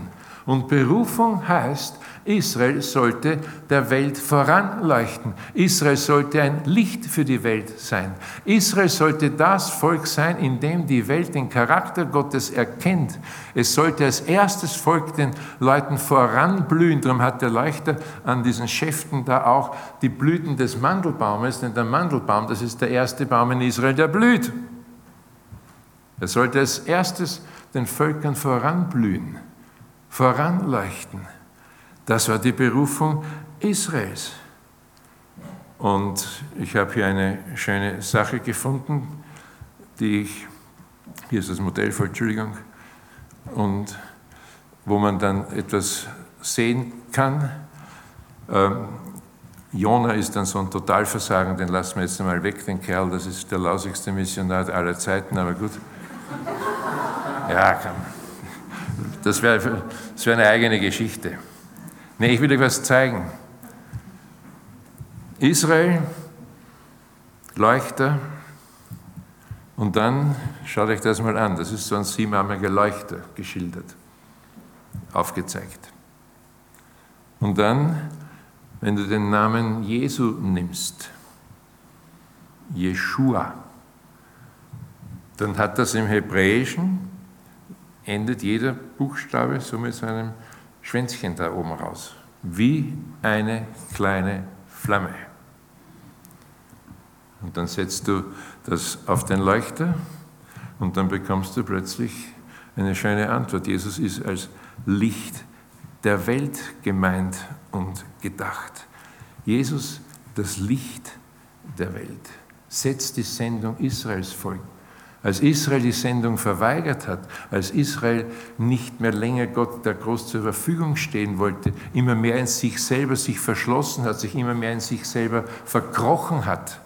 Und Berufung heißt, Israel sollte der Welt voranleuchten. Israel sollte ein Licht für die Welt sein. Israel sollte das Volk sein, in dem die Welt den Charakter Gottes erkennt. Es sollte als erstes Volk den Leuten voranblühen. Darum hat der Leuchter an diesen Schäften da auch die Blüten des Mandelbaumes, denn der Mandelbaum, das ist der erste Baum in Israel, der blüht. Er sollte als erstes den Völkern voranblühen, voranleuchten. Das war die Berufung Israels. Und ich habe hier eine schöne Sache gefunden, die ich, hier ist das Modell voll, Entschuldigung, und wo man dann etwas sehen kann. Ähm, Jona ist dann so ein Totalversagen, den lassen wir jetzt einmal weg, den Kerl, das ist der lausigste Missionar aller Zeiten, aber gut. Ja, das wäre wär eine eigene Geschichte. Nee, ich will euch was zeigen. Israel, Leuchter, und dann schaut euch das mal an. Das ist so ein siebenarmiger Leuchter geschildert, aufgezeigt. Und dann, wenn du den Namen Jesu nimmst, Jeshua, dann hat das im Hebräischen, endet jeder Buchstabe so mit seinem Schwänzchen da oben raus, wie eine kleine Flamme. Und dann setzt du das auf den Leuchter und dann bekommst du plötzlich eine schöne Antwort. Jesus ist als Licht der Welt gemeint und gedacht. Jesus, das Licht der Welt, setzt die Sendung Israels voll als Israel die Sendung verweigert hat, als Israel nicht mehr länger Gott der groß zur Verfügung stehen wollte, immer mehr in sich selber sich verschlossen hat, sich immer mehr in sich selber verkrochen hat,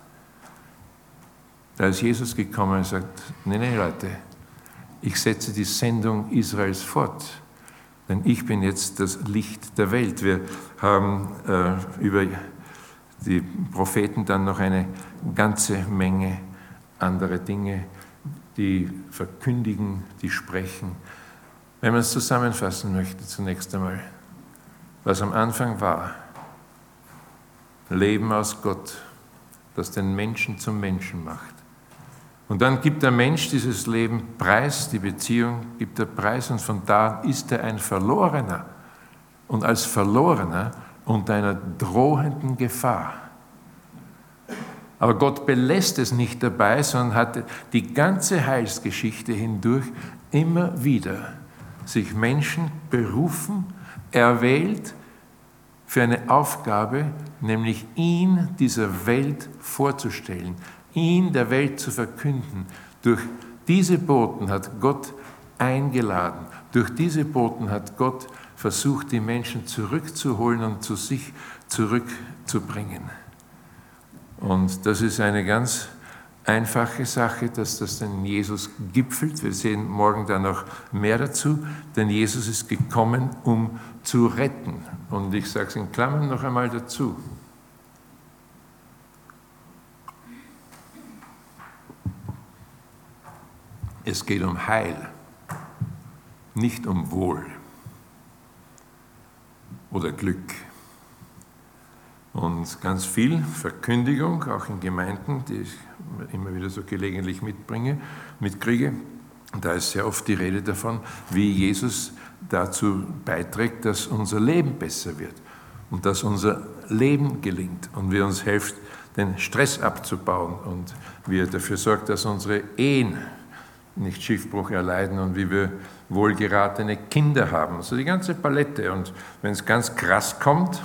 da ist Jesus gekommen und sagt, nee, nee, Leute, ich setze die Sendung Israels fort, denn ich bin jetzt das Licht der Welt. Wir haben äh, über die Propheten dann noch eine ganze Menge andere Dinge, die verkündigen, die sprechen. Wenn man es zusammenfassen möchte, zunächst einmal, was am Anfang war, Leben aus Gott, das den Menschen zum Menschen macht. Und dann gibt der Mensch dieses Leben preis, die Beziehung gibt er preis und von da ist er ein Verlorener. Und als Verlorener unter einer drohenden Gefahr. Aber Gott belässt es nicht dabei, sondern hat die ganze Heilsgeschichte hindurch immer wieder sich Menschen berufen, erwählt für eine Aufgabe, nämlich ihn dieser Welt vorzustellen, ihn der Welt zu verkünden. Durch diese Boten hat Gott eingeladen, durch diese Boten hat Gott versucht, die Menschen zurückzuholen und zu sich zurückzubringen. Und das ist eine ganz einfache Sache, dass das in Jesus gipfelt. Wir sehen morgen dann noch mehr dazu, denn Jesus ist gekommen, um zu retten. Und ich sage es in Klammern noch einmal dazu. Es geht um Heil, nicht um Wohl oder Glück. Und ganz viel Verkündigung, auch in Gemeinden, die ich immer wieder so gelegentlich mitbringe, mitkriege. Da ist sehr oft die Rede davon, wie Jesus dazu beiträgt, dass unser Leben besser wird und dass unser Leben gelingt und wie uns hilft, den Stress abzubauen und wie er dafür sorgt, dass unsere Ehen nicht Schiffbruch erleiden und wie wir wohlgeratene Kinder haben. Also die ganze Palette. Und wenn es ganz krass kommt,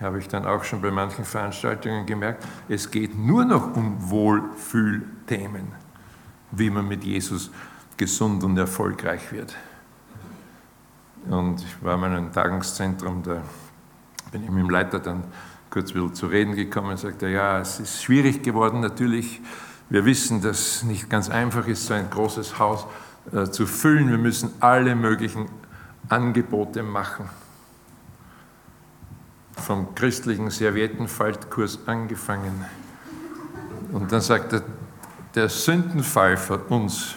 habe ich dann auch schon bei manchen Veranstaltungen gemerkt, es geht nur noch um Wohlfühlthemen, wie man mit Jesus gesund und erfolgreich wird. Und ich war mal in einem Tagungszentrum, da bin ich mit dem Leiter dann kurz wieder zu reden gekommen und sagte, ja, es ist schwierig geworden natürlich. Wir wissen, dass es nicht ganz einfach ist, so ein großes Haus äh, zu füllen. Wir müssen alle möglichen Angebote machen. Vom christlichen Serviettenfaltkurs angefangen. Und dann sagt er, der Sündenfall für uns,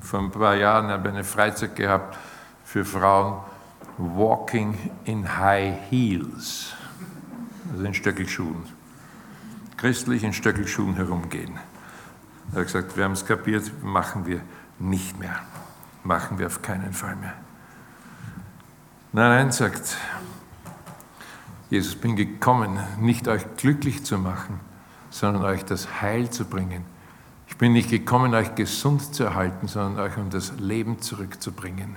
vor ein paar Jahren habe ich eine Freizeit gehabt für Frauen, Walking in High Heels, also in Stöckelschuhen. Christlich in Stöckelschuhen herumgehen. Er hat gesagt, wir haben es kapiert, machen wir nicht mehr. Machen wir auf keinen Fall mehr. Nein, nein, sagt Jesus, bin gekommen, nicht euch glücklich zu machen, sondern euch das Heil zu bringen. Ich bin nicht gekommen, euch gesund zu erhalten, sondern euch um das Leben zurückzubringen.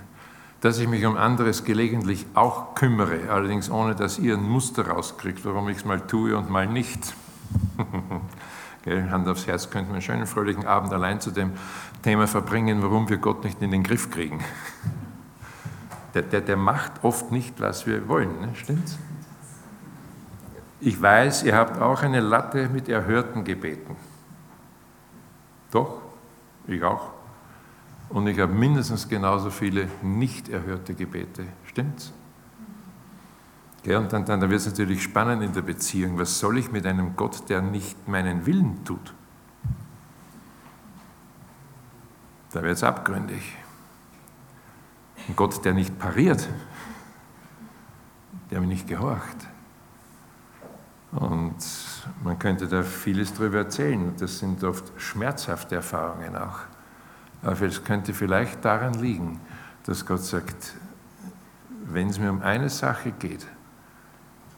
Dass ich mich um anderes gelegentlich auch kümmere, allerdings ohne, dass ihr ein Muster rauskriegt, warum ich es mal tue und mal nicht. Hand aufs Herz, könnten wir einen schönen, fröhlichen Abend allein zu dem Thema verbringen, warum wir Gott nicht in den Griff kriegen. Der, der, der macht oft nicht, was wir wollen, ne? stimmt's? Ich weiß, ihr habt auch eine Latte mit erhörten Gebeten. Doch, ich auch. Und ich habe mindestens genauso viele nicht erhörte Gebete. Stimmt's? Ja, und dann, dann, dann wird es natürlich spannend in der Beziehung. Was soll ich mit einem Gott, der nicht meinen Willen tut? Da wird es abgründig. Ein Gott, der nicht pariert, der mir nicht gehorcht. Und man könnte da vieles darüber erzählen. Das sind oft schmerzhafte Erfahrungen auch. Aber es könnte vielleicht daran liegen, dass Gott sagt, wenn es mir um eine Sache geht,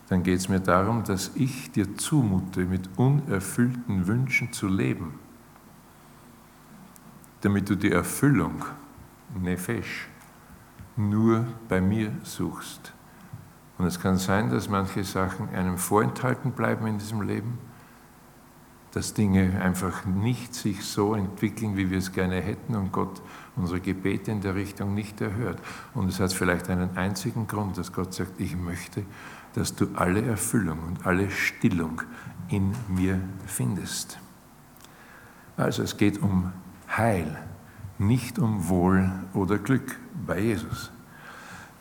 dann geht es mir darum, dass ich dir zumute, mit unerfüllten Wünschen zu leben, damit du die Erfüllung, Nefesh, nur bei mir suchst. Und es kann sein, dass manche Sachen einem vorenthalten bleiben in diesem Leben, dass Dinge einfach nicht sich so entwickeln, wie wir es gerne hätten und Gott unsere Gebete in der Richtung nicht erhört. Und es hat vielleicht einen einzigen Grund, dass Gott sagt, ich möchte, dass du alle Erfüllung und alle Stillung in mir findest. Also es geht um Heil, nicht um Wohl oder Glück bei Jesus.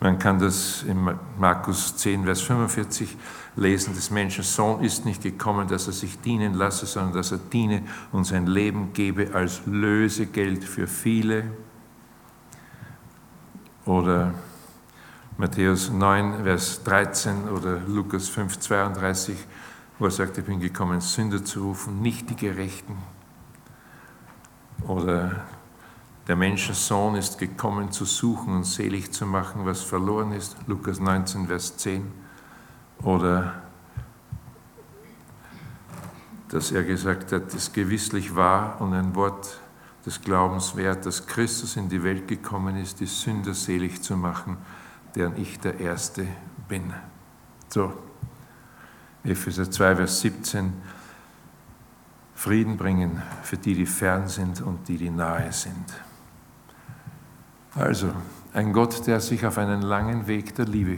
Man kann das in Markus 10, Vers 45 lesen, des Menschen Sohn ist nicht gekommen, dass er sich dienen lasse, sondern dass er diene und sein Leben gebe als Lösegeld für viele. Oder Matthäus 9, Vers 13 oder Lukas 5, 32, wo er sagt, ich bin gekommen, Sünder zu rufen, nicht die Gerechten. Oder der Menschensohn ist gekommen zu suchen und selig zu machen, was verloren ist. Lukas 19, Vers 10. Oder dass er gesagt hat, es gewisslich war und ein Wort des Glaubens wert, dass Christus in die Welt gekommen ist, die Sünder selig zu machen, deren ich der Erste bin. So, Epheser 2, Vers 17. Frieden bringen für die, die fern sind und die, die nahe sind. Also, ein Gott, der sich auf einen langen Weg der Liebe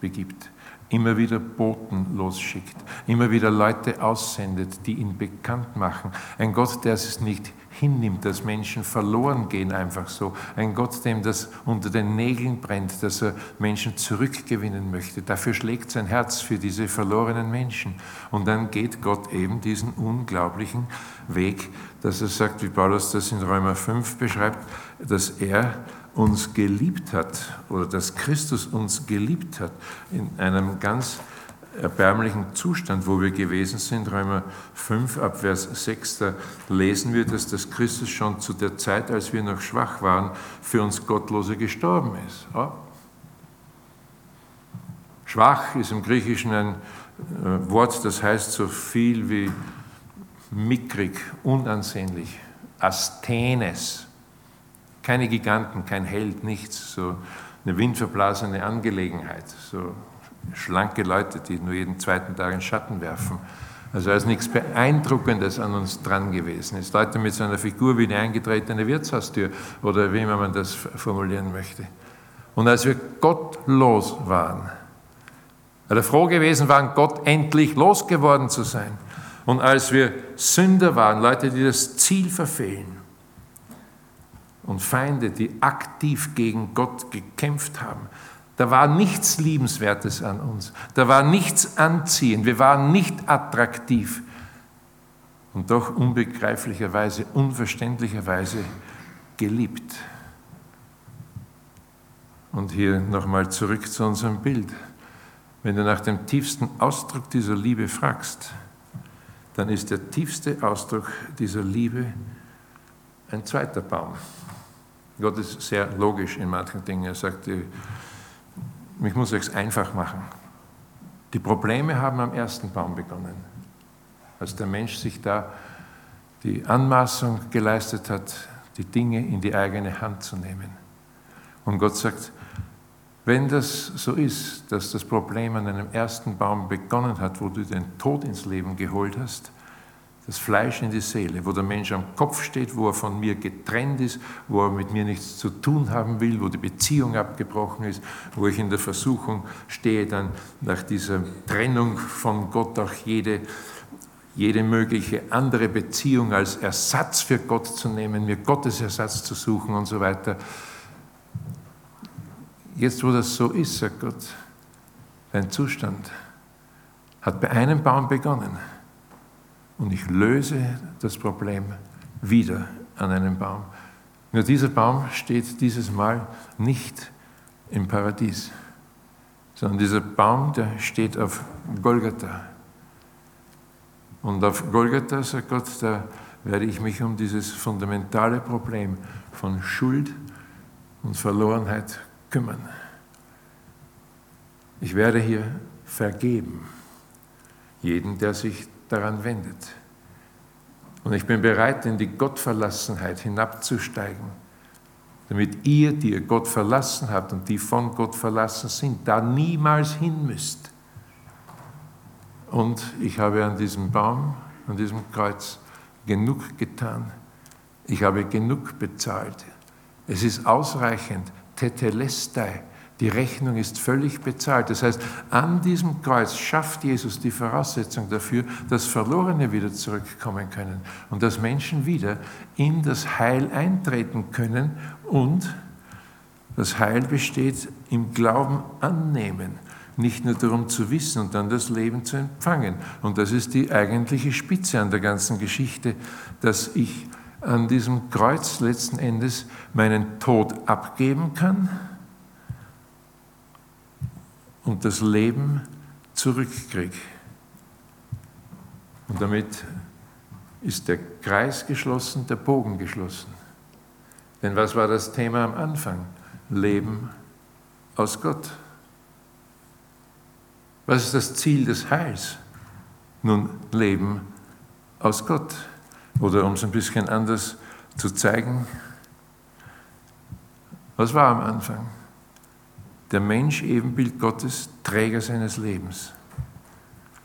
begibt, immer wieder Boten losschickt, immer wieder Leute aussendet, die ihn bekannt machen. Ein Gott, der es nicht hinnimmt, dass Menschen verloren gehen einfach so. Ein Gott, dem das unter den Nägeln brennt, dass er Menschen zurückgewinnen möchte. Dafür schlägt sein Herz für diese verlorenen Menschen. Und dann geht Gott eben diesen unglaublichen Weg, dass er sagt, wie Paulus das in Römer 5 beschreibt, dass er uns geliebt hat oder dass Christus uns geliebt hat in einem ganz erbärmlichen Zustand, wo wir gewesen sind. Römer 5 ab Vers 6, da lesen wir, dass das Christus schon zu der Zeit, als wir noch schwach waren, für uns Gottlose gestorben ist. Ja. Schwach ist im Griechischen ein äh, Wort, das heißt so viel wie mickrig, unansehnlich, Asthenes. Keine Giganten, kein Held, nichts, so eine windverblasene Angelegenheit, so schlanke Leute, die nur jeden zweiten Tag einen Schatten werfen. Also ist nichts Beeindruckendes an uns dran gewesen. Es ist Leute mit so einer Figur wie eine eingetretene Wirtshaustür oder wie immer man das formulieren möchte. Und als wir gottlos waren, oder froh gewesen waren, Gott endlich losgeworden zu sein, und als wir Sünder waren, Leute, die das Ziel verfehlen, und Feinde, die aktiv gegen Gott gekämpft haben. Da war nichts Liebenswertes an uns. Da war nichts anziehend. Wir waren nicht attraktiv. Und doch unbegreiflicherweise, unverständlicherweise geliebt. Und hier nochmal zurück zu unserem Bild. Wenn du nach dem tiefsten Ausdruck dieser Liebe fragst, dann ist der tiefste Ausdruck dieser Liebe ein zweiter Baum. Gott ist sehr logisch in manchen Dingen. Er sagt, ich muss es einfach machen. Die Probleme haben am ersten Baum begonnen, als der Mensch sich da die Anmaßung geleistet hat, die Dinge in die eigene Hand zu nehmen. Und Gott sagt, wenn das so ist, dass das Problem an einem ersten Baum begonnen hat, wo du den Tod ins Leben geholt hast, das Fleisch in die Seele, wo der Mensch am Kopf steht, wo er von mir getrennt ist, wo er mit mir nichts zu tun haben will, wo die Beziehung abgebrochen ist, wo ich in der Versuchung stehe, dann nach dieser Trennung von Gott auch jede, jede mögliche andere Beziehung als Ersatz für Gott zu nehmen, mir Gottes Ersatz zu suchen und so weiter. Jetzt, wo das so ist, sagt Gott, dein Zustand hat bei einem Baum begonnen und ich löse das Problem wieder an einem Baum. Nur dieser Baum steht dieses Mal nicht im Paradies, sondern dieser Baum, der steht auf Golgatha. Und auf Golgatha, sagt Gott, da werde ich mich um dieses fundamentale Problem von Schuld und Verlorenheit kümmern. Ich werde hier vergeben, jeden, der sich daran wendet. Und ich bin bereit, in die Gottverlassenheit hinabzusteigen, damit ihr, die ihr Gott verlassen habt und die von Gott verlassen sind, da niemals hin müsst. Und ich habe an diesem Baum, an diesem Kreuz genug getan. Ich habe genug bezahlt. Es ist ausreichend. Tetelestai die Rechnung ist völlig bezahlt. Das heißt, an diesem Kreuz schafft Jesus die Voraussetzung dafür, dass Verlorene wieder zurückkommen können und dass Menschen wieder in das Heil eintreten können und Das Heil besteht im Glauben annehmen, nicht nur darum zu wissen und dann das Leben zu empfangen. Und das ist die eigentliche Spitze an der ganzen Geschichte, dass ich an diesem Kreuz letzten Endes meinen Tod abgeben kann und das Leben zurückkriege. Und damit ist der Kreis geschlossen, der Bogen geschlossen. Denn was war das Thema am Anfang? Leben aus Gott. Was ist das Ziel des Heils? Nun, Leben aus Gott. Oder um es ein bisschen anders zu zeigen, was war am Anfang? Der Mensch, Ebenbild Gottes, Träger seines Lebens.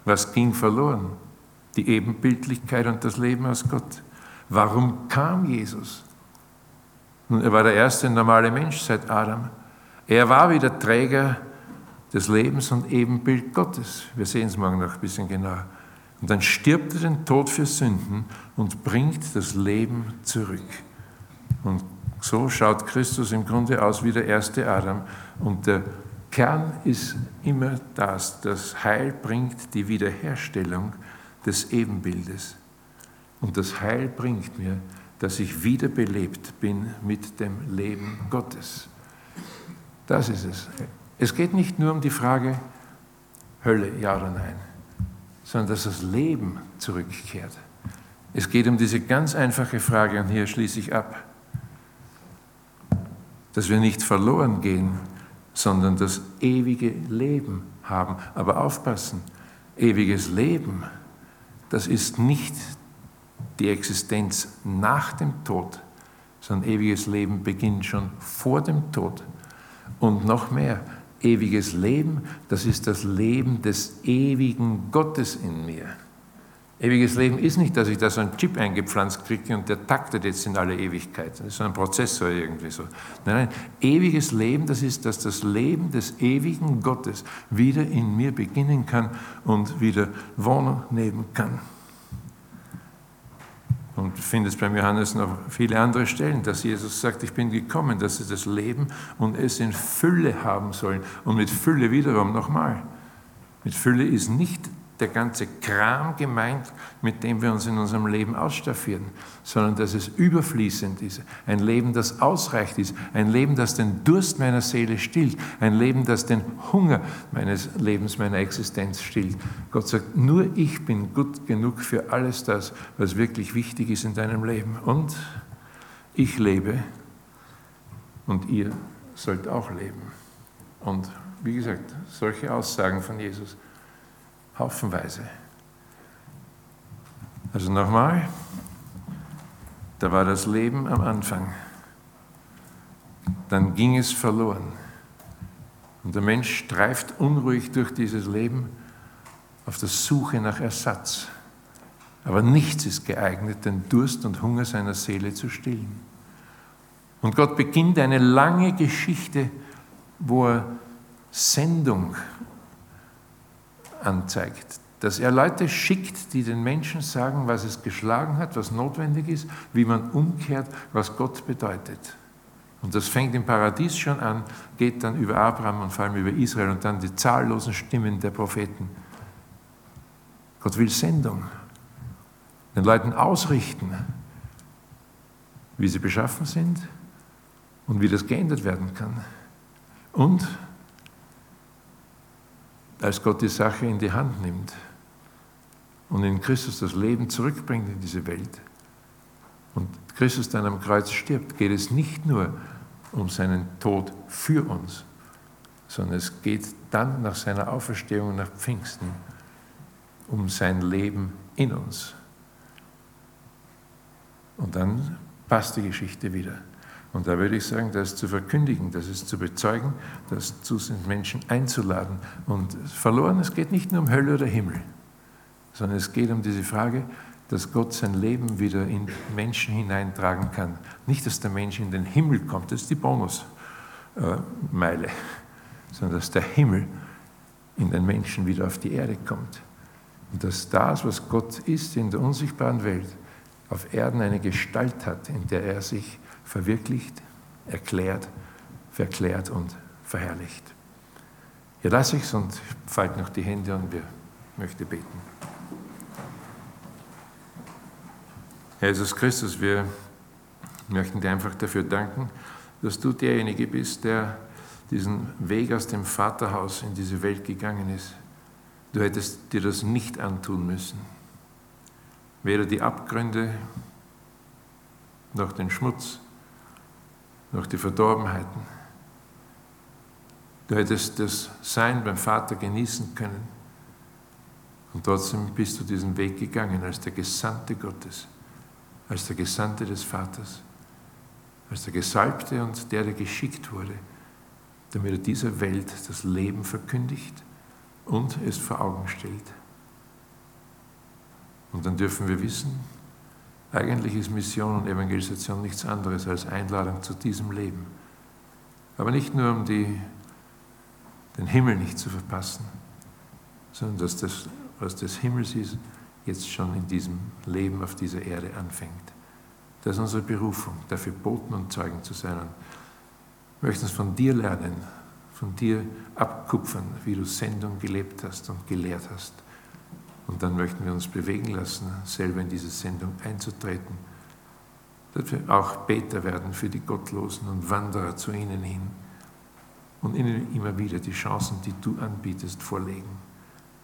Was ging verloren? Die Ebenbildlichkeit und das Leben aus Gott. Warum kam Jesus? Nun, er war der erste normale Mensch seit Adam. Er war wieder Träger des Lebens und Ebenbild Gottes. Wir sehen es morgen noch ein bisschen genauer. Und dann stirbt er den Tod für Sünden und bringt das Leben zurück. Und so schaut Christus im Grunde aus wie der erste Adam. Und der Kern ist immer das, das Heil bringt die Wiederherstellung des Ebenbildes. Und das Heil bringt mir, dass ich wiederbelebt bin mit dem Leben Gottes. Das ist es. Es geht nicht nur um die Frage Hölle, ja oder nein, sondern dass das Leben zurückkehrt. Es geht um diese ganz einfache Frage, und hier schließe ich ab, dass wir nicht verloren gehen, sondern das ewige Leben haben. Aber aufpassen, ewiges Leben, das ist nicht die Existenz nach dem Tod, sondern ewiges Leben beginnt schon vor dem Tod. Und noch mehr, ewiges Leben, das ist das Leben des ewigen Gottes in mir. Ewiges Leben ist nicht, dass ich da so einen Chip eingepflanzt kriege und der taktet jetzt in alle Ewigkeit. Das ist so ein Prozessor irgendwie so. Nein, nein, ewiges Leben, das ist, dass das Leben des ewigen Gottes wieder in mir beginnen kann und wieder Wohnung nehmen kann. Und findet es beim Johannes noch viele andere Stellen, dass Jesus sagt, ich bin gekommen, dass sie das Leben und es in Fülle haben sollen. Und mit Fülle wiederum nochmal. Mit Fülle ist nicht der ganze Kram gemeint, mit dem wir uns in unserem Leben ausstaffieren, sondern dass es überfließend ist. Ein Leben, das ausreicht ist. Ein Leben, das den Durst meiner Seele stillt. Ein Leben, das den Hunger meines Lebens, meiner Existenz stillt. Gott sagt, nur ich bin gut genug für alles das, was wirklich wichtig ist in deinem Leben. Und ich lebe und ihr sollt auch leben. Und wie gesagt, solche Aussagen von Jesus haufenweise. Also nochmal, da war das Leben am Anfang. Dann ging es verloren. Und der Mensch streift unruhig durch dieses Leben auf der Suche nach Ersatz. Aber nichts ist geeignet, den Durst und Hunger seiner Seele zu stillen. Und Gott beginnt eine lange Geschichte, wo er Sendung anzeigt. Dass er Leute schickt, die den Menschen sagen, was es geschlagen hat, was notwendig ist, wie man umkehrt, was Gott bedeutet. Und das fängt im Paradies schon an, geht dann über Abraham und vor allem über Israel und dann die zahllosen Stimmen der Propheten. Gott will Sendung, den Leuten ausrichten, wie sie beschaffen sind und wie das geändert werden kann. Und als Gott die Sache in die Hand nimmt und in Christus das Leben zurückbringt in diese Welt und Christus dann am Kreuz stirbt, geht es nicht nur um seinen Tod für uns, sondern es geht dann nach seiner Auferstehung nach Pfingsten um sein Leben in uns. Und dann passt die Geschichte wieder. Und da würde ich sagen, das zu verkündigen, das ist zu bezeugen, das zu den Menschen einzuladen. Und verloren, es geht nicht nur um Hölle oder Himmel, sondern es geht um diese Frage, dass Gott sein Leben wieder in Menschen hineintragen kann. Nicht, dass der Mensch in den Himmel kommt, das ist die Bonusmeile, sondern dass der Himmel in den Menschen wieder auf die Erde kommt. Und dass das, was Gott ist in der unsichtbaren Welt, auf Erden eine Gestalt hat, in der er sich verwirklicht, erklärt, verklärt und verherrlicht. Hier lasse ich es und falte noch die Hände und wir möchten beten. Herr Jesus Christus, wir möchten dir einfach dafür danken, dass du derjenige bist, der diesen Weg aus dem Vaterhaus in diese Welt gegangen ist. Du hättest dir das nicht antun müssen. Weder die Abgründe noch den Schmutz noch die Verdorbenheiten. Du hättest das Sein beim Vater genießen können. Und trotzdem bist du diesen Weg gegangen als der Gesandte Gottes, als der Gesandte des Vaters, als der Gesalbte und der, der geschickt wurde, damit er dieser Welt das Leben verkündigt und es vor Augen stellt. Und dann dürfen wir wissen, eigentlich ist Mission und Evangelisation nichts anderes als Einladung zu diesem Leben. Aber nicht nur, um die, den Himmel nicht zu verpassen, sondern dass das, was des Himmels ist, jetzt schon in diesem Leben auf dieser Erde anfängt. Das ist unsere Berufung, dafür Boten und Zeugen zu sein. Wir möchten es von dir lernen, von dir abkupfern, wie du Sendung gelebt hast und gelehrt hast. Und dann möchten wir uns bewegen lassen, selber in diese Sendung einzutreten, dass wir auch Beter werden für die Gottlosen und Wanderer zu ihnen hin und ihnen immer wieder die Chancen, die du anbietest, vorlegen.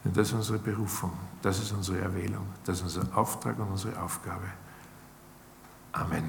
Denn das ist unsere Berufung, das ist unsere Erwählung, das ist unser Auftrag und unsere Aufgabe. Amen.